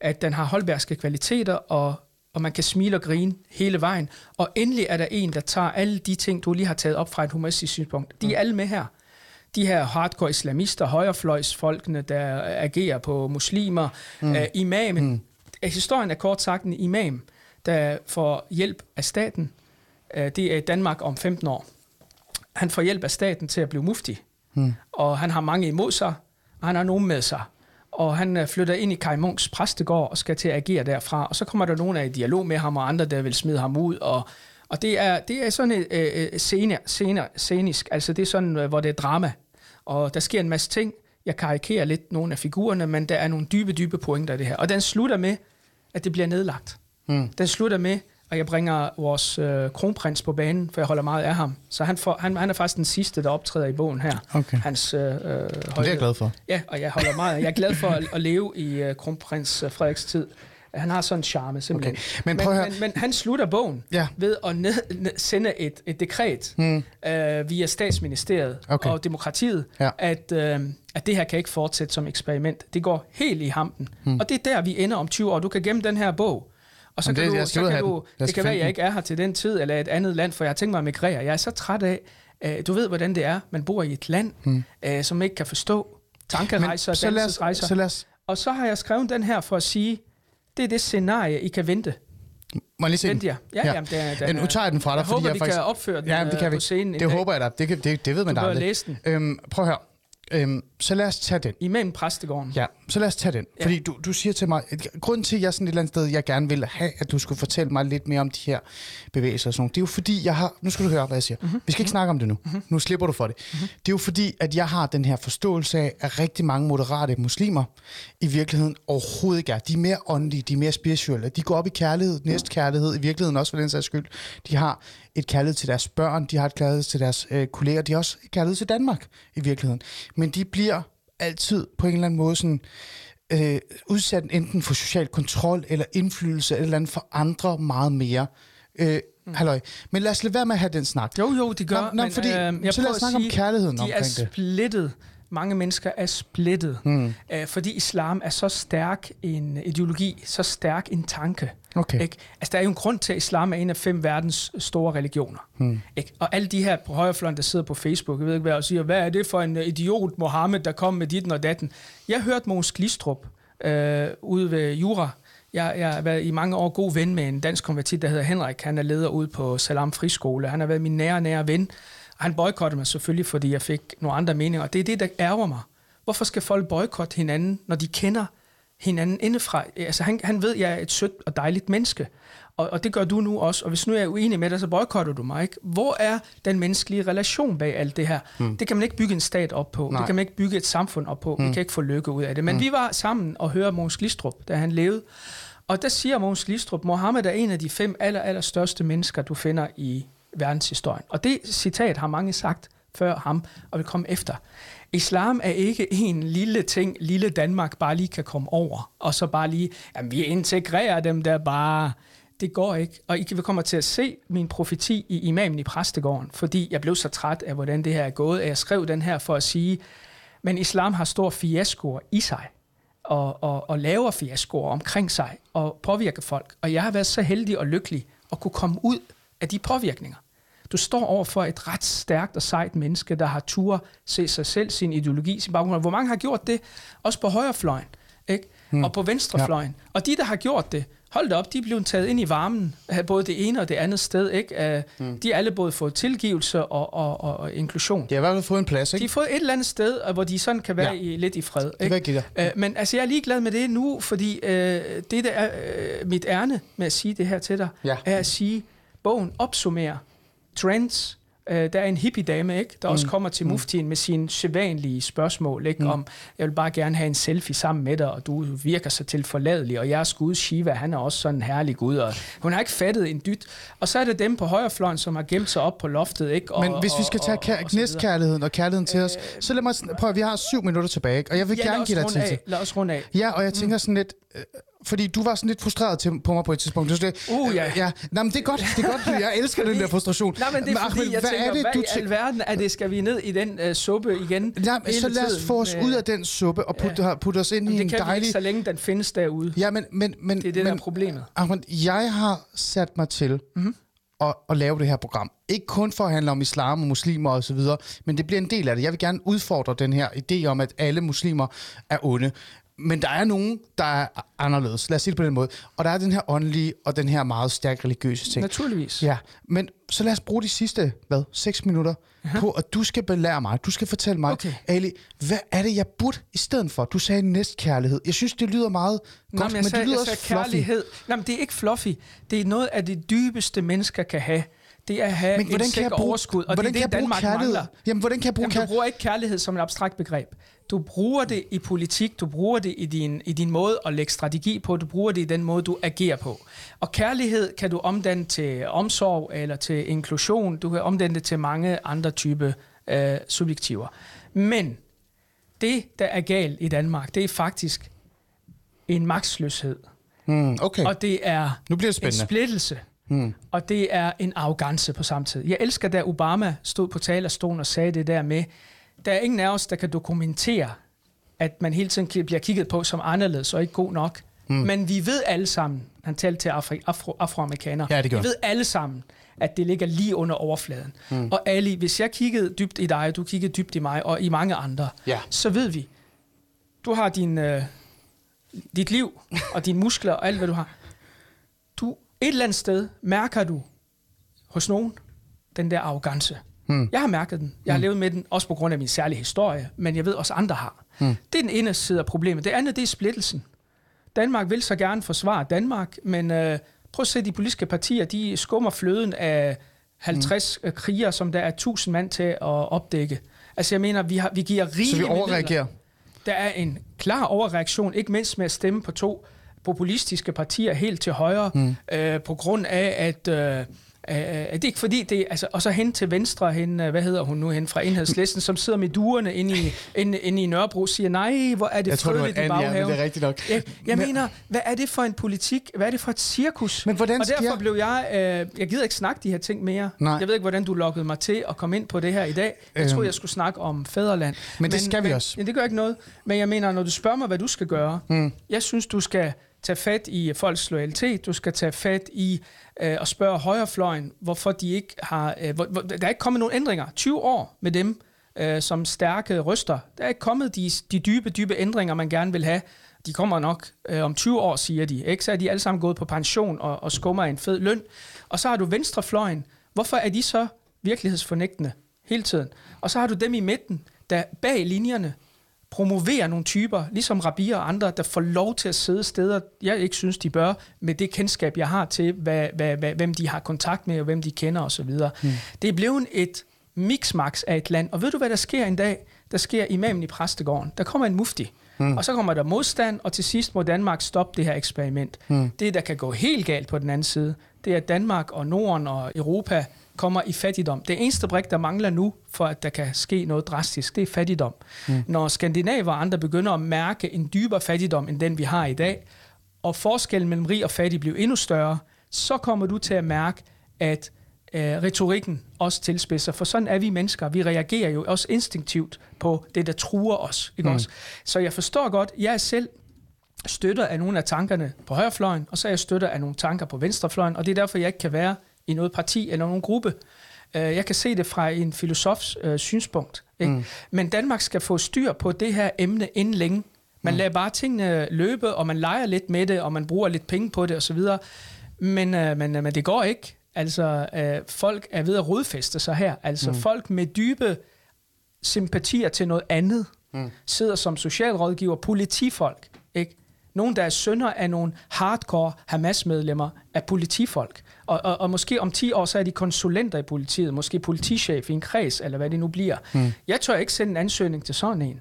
[SPEAKER 5] at den har holdbærske kvaliteter, og, og man kan smile og grine hele vejen. Og endelig er der en, der tager alle de ting, du lige har taget op fra et humanistisk synspunkt. De er alle med her. De her hardcore islamister, højrefløjsfolkene, der agerer på muslimer, mm. uh, imamen. Mm. Historien er kort sagt en imam, der får hjælp af staten. Uh, det er i Danmark om 15 år. Han får hjælp af staten til at blive mufti. Mm. Og han har mange imod sig, og han har nogen med sig. Og han øh, flytter ind i Kai Munks præstegård og skal til at agere derfra. Og så kommer der nogen af i dialog med ham, og andre, der vil smide ham ud. Og, og det, er, det er sådan et øh, øh, scene, scene, scenisk, altså det er sådan, øh, hvor det er drama. Og der sker en masse ting. Jeg karikerer lidt nogle af figurerne, men der er nogle dybe, dybe pointer i det her. Og den slutter med, at det bliver nedlagt. Mm. Den slutter med, og jeg bringer vores øh, kronprins på banen, for jeg holder meget af ham. Så han, får, han, han er faktisk den sidste, der optræder i bogen her.
[SPEAKER 4] Okay.
[SPEAKER 5] Hans øh, øh,
[SPEAKER 4] Det er jeg glad for.
[SPEAKER 5] Ja, og jeg holder meget af. Jeg er glad for at, at leve i uh, kronprins uh, Frederiks tid. Han har sådan en charme, simpelthen.
[SPEAKER 4] Okay, men prøv høre-
[SPEAKER 5] men, men han slutter bogen
[SPEAKER 4] Ja.
[SPEAKER 5] ved at ned, ned, sende et, et dekret hmm. uh, via statsministeriet
[SPEAKER 4] Okay.
[SPEAKER 5] og demokratiet,
[SPEAKER 4] Ja.
[SPEAKER 5] at, uh, at det her kan ikke fortsætte som eksperiment. Det går helt i hampen. Hmm. Og det er der, vi ender om 20 år. Du kan gemme den her bog. Og så
[SPEAKER 4] Jamen,
[SPEAKER 5] kan
[SPEAKER 4] det-
[SPEAKER 5] du, så kan
[SPEAKER 4] have
[SPEAKER 5] du,
[SPEAKER 4] den.
[SPEAKER 5] Det kan være, at jeg
[SPEAKER 4] den.
[SPEAKER 5] ikke er her til den tid, eller et andet land, for jeg har tænkt mig at migrere. Jeg er så træt af, uh, du ved, hvordan det er. Man bor i et land, hmm. uh, som ikke kan forstå tankerejser og dannelsesrejser.
[SPEAKER 4] så lad os,
[SPEAKER 5] Og så har jeg skrevet den her for at sige, det er det scenarie, I kan vente.
[SPEAKER 4] må jeg lige se
[SPEAKER 5] Vent
[SPEAKER 4] den?
[SPEAKER 5] jer. Ja, jamen, det er- den
[SPEAKER 4] nu
[SPEAKER 5] er-
[SPEAKER 4] tager jeg den fra dig,
[SPEAKER 5] Jeg
[SPEAKER 4] fordi
[SPEAKER 5] håber,
[SPEAKER 4] jeg
[SPEAKER 5] vi
[SPEAKER 4] faktisk...
[SPEAKER 5] kan opføre den,
[SPEAKER 4] ja, det
[SPEAKER 5] øh,
[SPEAKER 4] kan vi.
[SPEAKER 5] på scenen en
[SPEAKER 4] Det håber jeg da. Det, kan, det, det ved man
[SPEAKER 5] Du
[SPEAKER 4] da aldrig.
[SPEAKER 5] læse den.
[SPEAKER 4] Øhm, prøv at høre. Øhm, så lad os tage den.
[SPEAKER 5] Imam Præstegården.
[SPEAKER 4] Ja, så lad os tage den.
[SPEAKER 5] Ja.
[SPEAKER 4] Fordi du, du siger til mig, at grunden til, at jeg er sådan et eller andet sted, jeg gerne vil have, at du skulle fortælle mig lidt mere om de her bevægelser og sådan noget, det er jo fordi, jeg har... Nu skal du høre, hvad jeg siger. Mm-hmm. Vi skal ikke snakke om det nu. Mm-hmm. Nu slipper du for det. Mm-hmm. Det er jo fordi, at jeg har den her forståelse af, at rigtig mange moderate muslimer i virkeligheden overhovedet ikke er. De er mere åndelige, de er mere spirituelle. De går op i kærlighed, næstkærlighed, i virkeligheden også for den sags skyld. De har et kærlighed til deres børn, de har et kærlighed til deres øh, kolleger, de har også et kærlighed til Danmark i virkeligheden. Men de bliver altid på en eller anden måde sådan, øh, udsat enten for social kontrol eller indflydelse eller, eller andet for andre meget mere. Øh, mm. Halløj. Men lad os lade være med at have den snak.
[SPEAKER 5] Jo, jo, de gør.
[SPEAKER 4] Nå, nå,
[SPEAKER 5] men,
[SPEAKER 4] fordi-
[SPEAKER 5] øh, jeg
[SPEAKER 4] så lad os snakke om
[SPEAKER 5] sige,
[SPEAKER 4] kærligheden
[SPEAKER 5] de
[SPEAKER 4] omkring
[SPEAKER 5] er
[SPEAKER 4] det.
[SPEAKER 5] Mange mennesker er splittet, mm. øh, fordi islam er så stærk en ideologi, så stærk en tanke.
[SPEAKER 4] Okay.
[SPEAKER 5] Ikke? Altså, der er jo en grund til, at islam er en af fem verdens store religioner. Hmm. Ikke? Og alle de her på højrefløjen, der sidder på Facebook, jeg ved ikke hvad, og siger, hvad er det for en øh, idiot, Mohammed, der kom med dit og datten. Jeg hørte Mogens Glistrup øh, ude ved Jura. Jeg, jeg har været i mange år god ven med en dansk konvertit, der hedder Henrik. Han er leder ude på Salam Friskole. Han har været min nære, nære ven. Han boykottede mig selvfølgelig, fordi jeg fik nogle andre meninger. Og det er det, der ærger mig. Hvorfor skal folk boykotte hinanden, når de kender hinanden indefra. Altså, han, han ved, at jeg er et sødt og dejligt menneske. Og, og det gør du nu også. Og hvis nu er jeg uenig med dig, så boykotter du mig. Ikke? Hvor er den menneskelige relation bag alt det her? Mm. Det kan man ikke bygge en stat op på.
[SPEAKER 4] Nej.
[SPEAKER 5] Det kan man ikke bygge et samfund op på. Mm. Vi kan ikke få lykke ud af det. Men mm. vi var sammen og hørte Mogens Glistrup, da han levede. Og der siger Mogens Glistrup, Mohammed er en af de fem aller, aller største mennesker, du finder i verdenshistorien. Og det citat har mange sagt før ham, og vil komme efter. Islam er ikke en lille ting, lille Danmark bare lige kan komme over, og så bare lige, jamen vi integrerer dem der bare. Det går ikke. Og I vi kommer til at se min profeti i imamen i præstegården, fordi jeg blev så træt af, hvordan det her er gået, at jeg skrev den her for at sige, men islam har store fiaskoer i sig, og, og, og laver fiaskoer omkring sig, og påvirker folk. Og jeg har været så heldig og lykkelig at kunne komme ud af de påvirkninger. Du står over for et ret stærkt og sejt menneske, der har tur se sig selv, sin ideologi, sin baggrund. Hvor mange har gjort det? Også på højrefløjen, ikke? Hmm. Og på venstrefløjen. Ja. Og de, der har gjort det, hold da op, de er blevet taget ind i varmen, af både det ene og det andet sted, ikke? Hmm. De har alle både fået tilgivelse og, og, og, og inklusion.
[SPEAKER 4] De har i hvert fald fået en plads,
[SPEAKER 5] De
[SPEAKER 4] ikke?
[SPEAKER 5] har fået et eller andet sted, øh, hvor de sådan kan være
[SPEAKER 4] Ja.
[SPEAKER 5] i, lidt i fred.
[SPEAKER 4] Det jeg give dig.
[SPEAKER 5] Øh, men altså, jeg er ligeglad med det nu, fordi øh, det, der er øh, mit ærne med at sige det her til dig,
[SPEAKER 4] Ja.
[SPEAKER 5] er at sige, bogen opsummerer trends. Øh, der er en hippie-dame, ikke, der mm. også kommer til muftien med sine sædvanlige spørgsmål, ikke, mm. om, jeg vil bare gerne have en selfie sammen med dig, og du virker så til forladelig, og jeres gud Shiva, han er også sådan en herlig gud, og hun har ikke fattet en dyt. Og så er det dem på højrefløjen, som har gemt sig op på loftet, ikke? Og,
[SPEAKER 4] Men hvis vi skal tage
[SPEAKER 5] og- og- og
[SPEAKER 4] kær-
[SPEAKER 5] videre.
[SPEAKER 4] næstkærligheden og kærligheden til os, så lad mig sn- prøv at, vi har syv minutter tilbage, ikke? og jeg vil
[SPEAKER 5] Ja,
[SPEAKER 4] gerne give dig tid til.
[SPEAKER 5] Lad os runde af.
[SPEAKER 4] Ja, og jeg tænker sådan lidt, øh, fordi du var sådan lidt frustreret til, på mig på et tidspunkt. Sagde,
[SPEAKER 5] Uh, ja.
[SPEAKER 4] ja. Nå, men det er godt, det er godt. Jeg elsker den der frustration.
[SPEAKER 5] Nej, men det er fordi,
[SPEAKER 4] Ahmed,
[SPEAKER 5] jeg
[SPEAKER 4] hvad
[SPEAKER 5] tænker,
[SPEAKER 4] er det,
[SPEAKER 5] hvad
[SPEAKER 4] du
[SPEAKER 5] i
[SPEAKER 4] tæ-
[SPEAKER 5] alverden er det? Skal vi ned i den uh, suppe igen?
[SPEAKER 4] Nej, men så lad os få os ud af den suppe og putte, ja. putte os ind i en
[SPEAKER 5] det kan vi
[SPEAKER 4] dejlig...
[SPEAKER 5] ikke, så længe den findes derude.
[SPEAKER 4] Ja, men, men, men,
[SPEAKER 5] Det er det,
[SPEAKER 4] men,
[SPEAKER 5] der er problemet.
[SPEAKER 4] Ahmed, jeg har sat mig til mm-hmm. at, at lave det her program. Ikke kun for at handle om islam og muslimer og så videre, men det bliver en del af det. Jeg vil gerne udfordre den her idé om, at alle muslimer er onde. Men der er nogen, der er anderledes. Lad os sige det på den måde. Og der er den her åndelige og den her meget stærk religiøse ting.
[SPEAKER 5] Naturligvis.
[SPEAKER 4] Ja, men så lad os bruge de sidste, hvad, seks minutter uh-huh. på, at du skal belære mig, du skal fortælle mig,
[SPEAKER 5] Okay.
[SPEAKER 4] Ali, hvad er det, jeg burde i stedet for? Du sagde næstkærlighed. Jeg synes, det lyder meget
[SPEAKER 5] Nå,
[SPEAKER 4] godt,
[SPEAKER 5] men jeg
[SPEAKER 4] men
[SPEAKER 5] sagde,
[SPEAKER 4] det lyder også
[SPEAKER 5] sagde
[SPEAKER 4] fluffy.
[SPEAKER 5] kærlighed. Nej, men det er ikke fluffy. Det er noget af det dybeste, mennesker kan have. Det er at have
[SPEAKER 4] Men hvordan
[SPEAKER 5] en
[SPEAKER 4] kan jeg bruge,
[SPEAKER 5] overskud, og
[SPEAKER 4] hvordan
[SPEAKER 5] det er
[SPEAKER 4] kan
[SPEAKER 5] det,
[SPEAKER 4] jeg bruge
[SPEAKER 5] Danmark
[SPEAKER 4] kærlighed?
[SPEAKER 5] mangler.
[SPEAKER 4] Jamen, hvordan kan jeg bruge
[SPEAKER 5] Jamen, du bruger ikke kærlighed som et abstrakt begreb. Du bruger det i politik, du bruger det i din, i din måde at lægge strategi på, du bruger det i den måde, du agerer på. Og kærlighed kan du omdanne til omsorg eller til inklusion, du kan omdanne det til mange andre typer øh, subjektiver. Men det, der er galt i Danmark, det er faktisk en magtsløshed.
[SPEAKER 4] Mm, okay,
[SPEAKER 5] Og det er
[SPEAKER 4] nu bliver det
[SPEAKER 5] en
[SPEAKER 4] spændende.
[SPEAKER 5] splittelse. Mm. Og det er en arrogance på samme tid. Jeg elsker, da Obama stod på talerstolen og sagde det der med, der er ingen af os, der kan dokumentere, at man hele tiden bliver kigget på som anderledes og ikke god nok. Mm. Men vi ved alle sammen, han talte til afri, afro, afroamerikanere,
[SPEAKER 4] Ja, det gør
[SPEAKER 5] vi ved alle sammen, at det ligger lige under overfladen. Mm. Og Ali, hvis jeg kiggede dybt i dig, og du kiggede dybt i mig, og i mange andre,
[SPEAKER 4] Ja.
[SPEAKER 5] så ved vi, du har din, øh, dit liv og dine muskler og alt, hvad du har. Et eller andet sted mærker du hos nogen den der arrogance. Hmm. Jeg har mærket den. Jeg har hmm. levet med den, også på grund af min særlige historie, men jeg ved også andre har. Hmm. Det er den ene side af problemet. Det andet, det er splittelsen. Danmark vil så gerne forsvare Danmark, men øh, prøv at se, de politiske partier, de skummer fløden af 50 mm. kriger, som der er 1000 mand til at opdække. Altså jeg mener, vi, har, vi giver rigeligt
[SPEAKER 4] Så vi overreagerer?
[SPEAKER 5] Der er en klar overreaktion, ikke mindst med at stemme på to populistiske partier helt til højre, mm. øh, på grund af, at... Øh, Uh, det er ikke fordi, det altså, og så hen til venstre, hen, hvad hedder hun nu, hen fra enhedslisten, som sidder med duerne inde i, inde, inde i Nørrebro, siger, nej, hvor er det jeg fredeligt tror, det var i baghaven.
[SPEAKER 4] Ja, det er rigtigt nok.
[SPEAKER 5] Jeg, jeg men, mener, hvad er det for en politik? Hvad er det for et cirkus?
[SPEAKER 4] Men hvordan
[SPEAKER 5] og derfor blev jeg, øh, jeg gider ikke snakke de her ting mere. Nej. Jeg ved ikke, hvordan du lokkede mig til at komme ind på det her i dag. Jeg øhm. troede, jeg skulle snakke om fædreland.
[SPEAKER 4] Men, men det skal vi også.
[SPEAKER 5] Men, det gør ikke noget. Men jeg mener, når du spørger mig, hvad du skal gøre, mm. jeg synes, du skal tage fat i folks loyalitet, du skal tage fat i øh, at spørge højrefløjen, hvorfor de ikke har... Øh, hvor, hvor, der er ikke kommet nogen ændringer. 20 år med dem øh, som stærke ryster. Der er ikke kommet de, de dybe, dybe ændringer, man gerne vil have. De kommer nok øh, om 20 år, siger de. Ikke? Så er de alle sammen gået på pension og, og skummer en fed løn. Og så har du venstrefløjen. Hvorfor er de så virkelighedsfornægtende hele tiden? Og så har du dem i midten, der bag linjerne promovere nogle typer, ligesom Rabia og andre, der får lov til at sidde steder, jeg ikke synes, de bør, med det kendskab, jeg har til, hvad, hvad, hvad, hvem de har kontakt med, og hvem de kender osv. Mm. Det er blevet et mixmax af et land. Og ved du, hvad der sker en dag? Der sker imamen i præstegården. Der kommer en mufti. Mm. Og så kommer der modstand, og til sidst må Danmark stoppe det her eksperiment. Mm. Det, der kan gå helt galt på den anden side, det er, at Danmark og Norden og Europa kommer i fattigdom. Det eneste brik, der mangler nu, for at der kan ske noget drastisk, det er fattigdom. Mm. Når skandinaver og andre begynder at mærke en dybere fattigdom, end den vi har i dag, og forskellen mellem rig og fattig bliver endnu større, så kommer du til at mærke, at øh, retorikken også tilspidser. For sådan er vi mennesker. Vi reagerer jo også instinktivt på det, der truer os. Ikke mm. også? Så jeg forstår godt, jeg er selv støtter af nogle af tankerne på højrefløjen, og så er jeg støtter af nogle tanker på venstrefløjen, og det er derfor, jeg ikke kan være i noget parti eller nogen gruppe. Øh, jeg kan se det fra en filosofs øh, synspunkt. Ikke? Mm. Men Danmark skal få styr på det her emne inden længe. Man mm. lader bare tingene løbe, og man leger lidt med det, og man bruger lidt penge på det osv. Men, øh, men, øh, men det går ikke. Altså, øh, folk er ved at rodfeste sig her. Altså, mm. folk med dybe sympatier til noget andet mm. sidder som socialrådgiver, politifolk, ikke? Nogle, der er sønner af nogle hardcore Hamas-medlemmer, af politifolk. Og, og, og måske om 10 år, så er de konsulenter i politiet, måske politichef i en kreds, eller hvad det nu bliver. Mm. Jeg tør ikke sende en ansøgning til sådan en.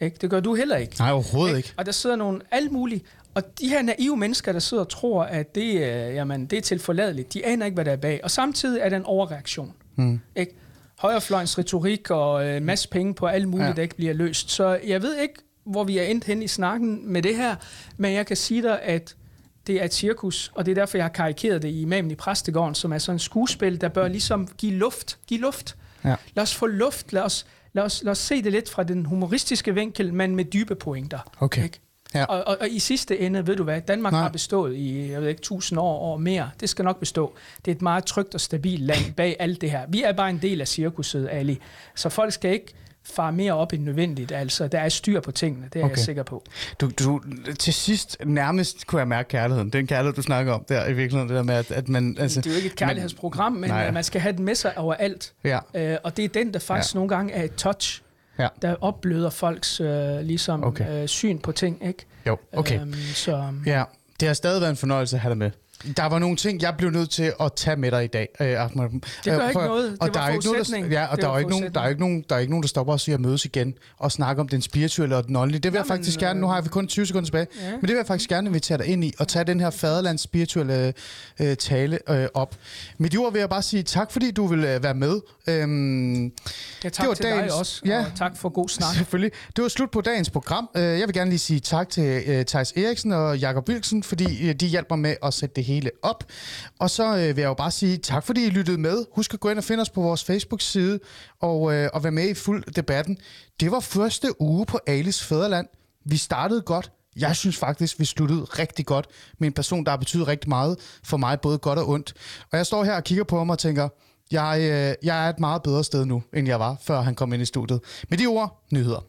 [SPEAKER 5] Ikke? Det gør du heller ikke.
[SPEAKER 4] Nej, overhovedet ikke. ikke.
[SPEAKER 5] Og der sidder nogle alt muligt. Og de her naive mennesker, der sidder og tror, at det, øh, jamen, det er tilforladeligt, de aner ikke, hvad der er bag. Og samtidig er der en overreaktion. Mm. Ikke? Højrefløjens retorik og øh, masse penge på alt muligt, ja. der ikke bliver løst. Så jeg ved ikke, hvor vi er endt hen i snakken med det her, men jeg kan sige dig, at det er et cirkus, og det er derfor, jeg har karikeret det i Imamen i Præstegården, som er sådan en skuespil, der bør ligesom give luft. Give luft. Ja. Lad os få luft. Lad os, lad, os, lad os se det lidt fra den humoristiske vinkel, men med dybe pointer.
[SPEAKER 4] Okay. Ikke?
[SPEAKER 5] Ja. Og, og, og i sidste ende, ved du hvad, Danmark Nej. har bestået i, jeg ved ikke, tusind år og mere. Det skal nok bestå. Det er et meget trygt og stabilt land bag alt det her. Vi er bare en del af cirkuset, Ali. Så folk skal ikke far mere op end nødvendigt. Altså, der er styr på tingene, det er okay. jeg sikker på.
[SPEAKER 4] Du, du, til sidst nærmest kunne jeg mærke kærligheden. Den kærlighed, du snakker om der i virkeligheden, det der med, at, at man... Altså,
[SPEAKER 5] det er jo ikke et kærlighedsprogram, men, men man skal have den med sig overalt. Ja. Øh, og det er den, der faktisk ja. nogle gange er et touch, ja. der opbløder folks øh, ligesom, okay. øh, syn på ting. Ikke?
[SPEAKER 4] Jo, okay. Øhm, så, ja, det har stadig været en fornøjelse at have dig med. Der var nogle ting, jeg blev nødt til at tage med dig i dag,
[SPEAKER 5] øh, Ahmed. Det gør øh, ikke noget. Det og der er ikke nogen,
[SPEAKER 4] der, ja, og der er ikke nogen, der er ikke nogen, der er ikke nogen, der stopper os i at mødes igen og snakke om den spirituelle og den åndelige. Det vil Jamen, jeg faktisk gerne. Nu har vi kun 20 sekunder tilbage, ja. men det vil jeg faktisk gerne invitere dig ind i og tage den her faderlands spirituelle øh, tale øh, op. Mit jord vil jeg bare sige tak, fordi du vil øh, være med. Øhm,
[SPEAKER 5] ja, tak det var til dagens, dig også, ja, og tak for god snak.
[SPEAKER 4] Selvfølgelig. Det var slut på dagens program. Øh, jeg vil gerne lige sige tak til øh, Thijs Eriksen og Jakob Wilson, fordi de hjælper med at sætte det hele op. Og så øh, vil jeg jo bare sige tak, fordi I lyttede med. Husk at gå ind og finde os på vores Facebook-side og, øh, og være med i fuld debatten. Det var første uge på Alice Fæderland. Vi startede godt. Jeg synes faktisk, vi sluttede rigtig godt med en person, der har betydet rigtig meget for mig, både godt og ondt. Og jeg står her og kigger på ham og tænker, jeg, øh, jeg er et meget bedre sted nu, end jeg var, før han kom ind i studiet. Med de ord, nyheder.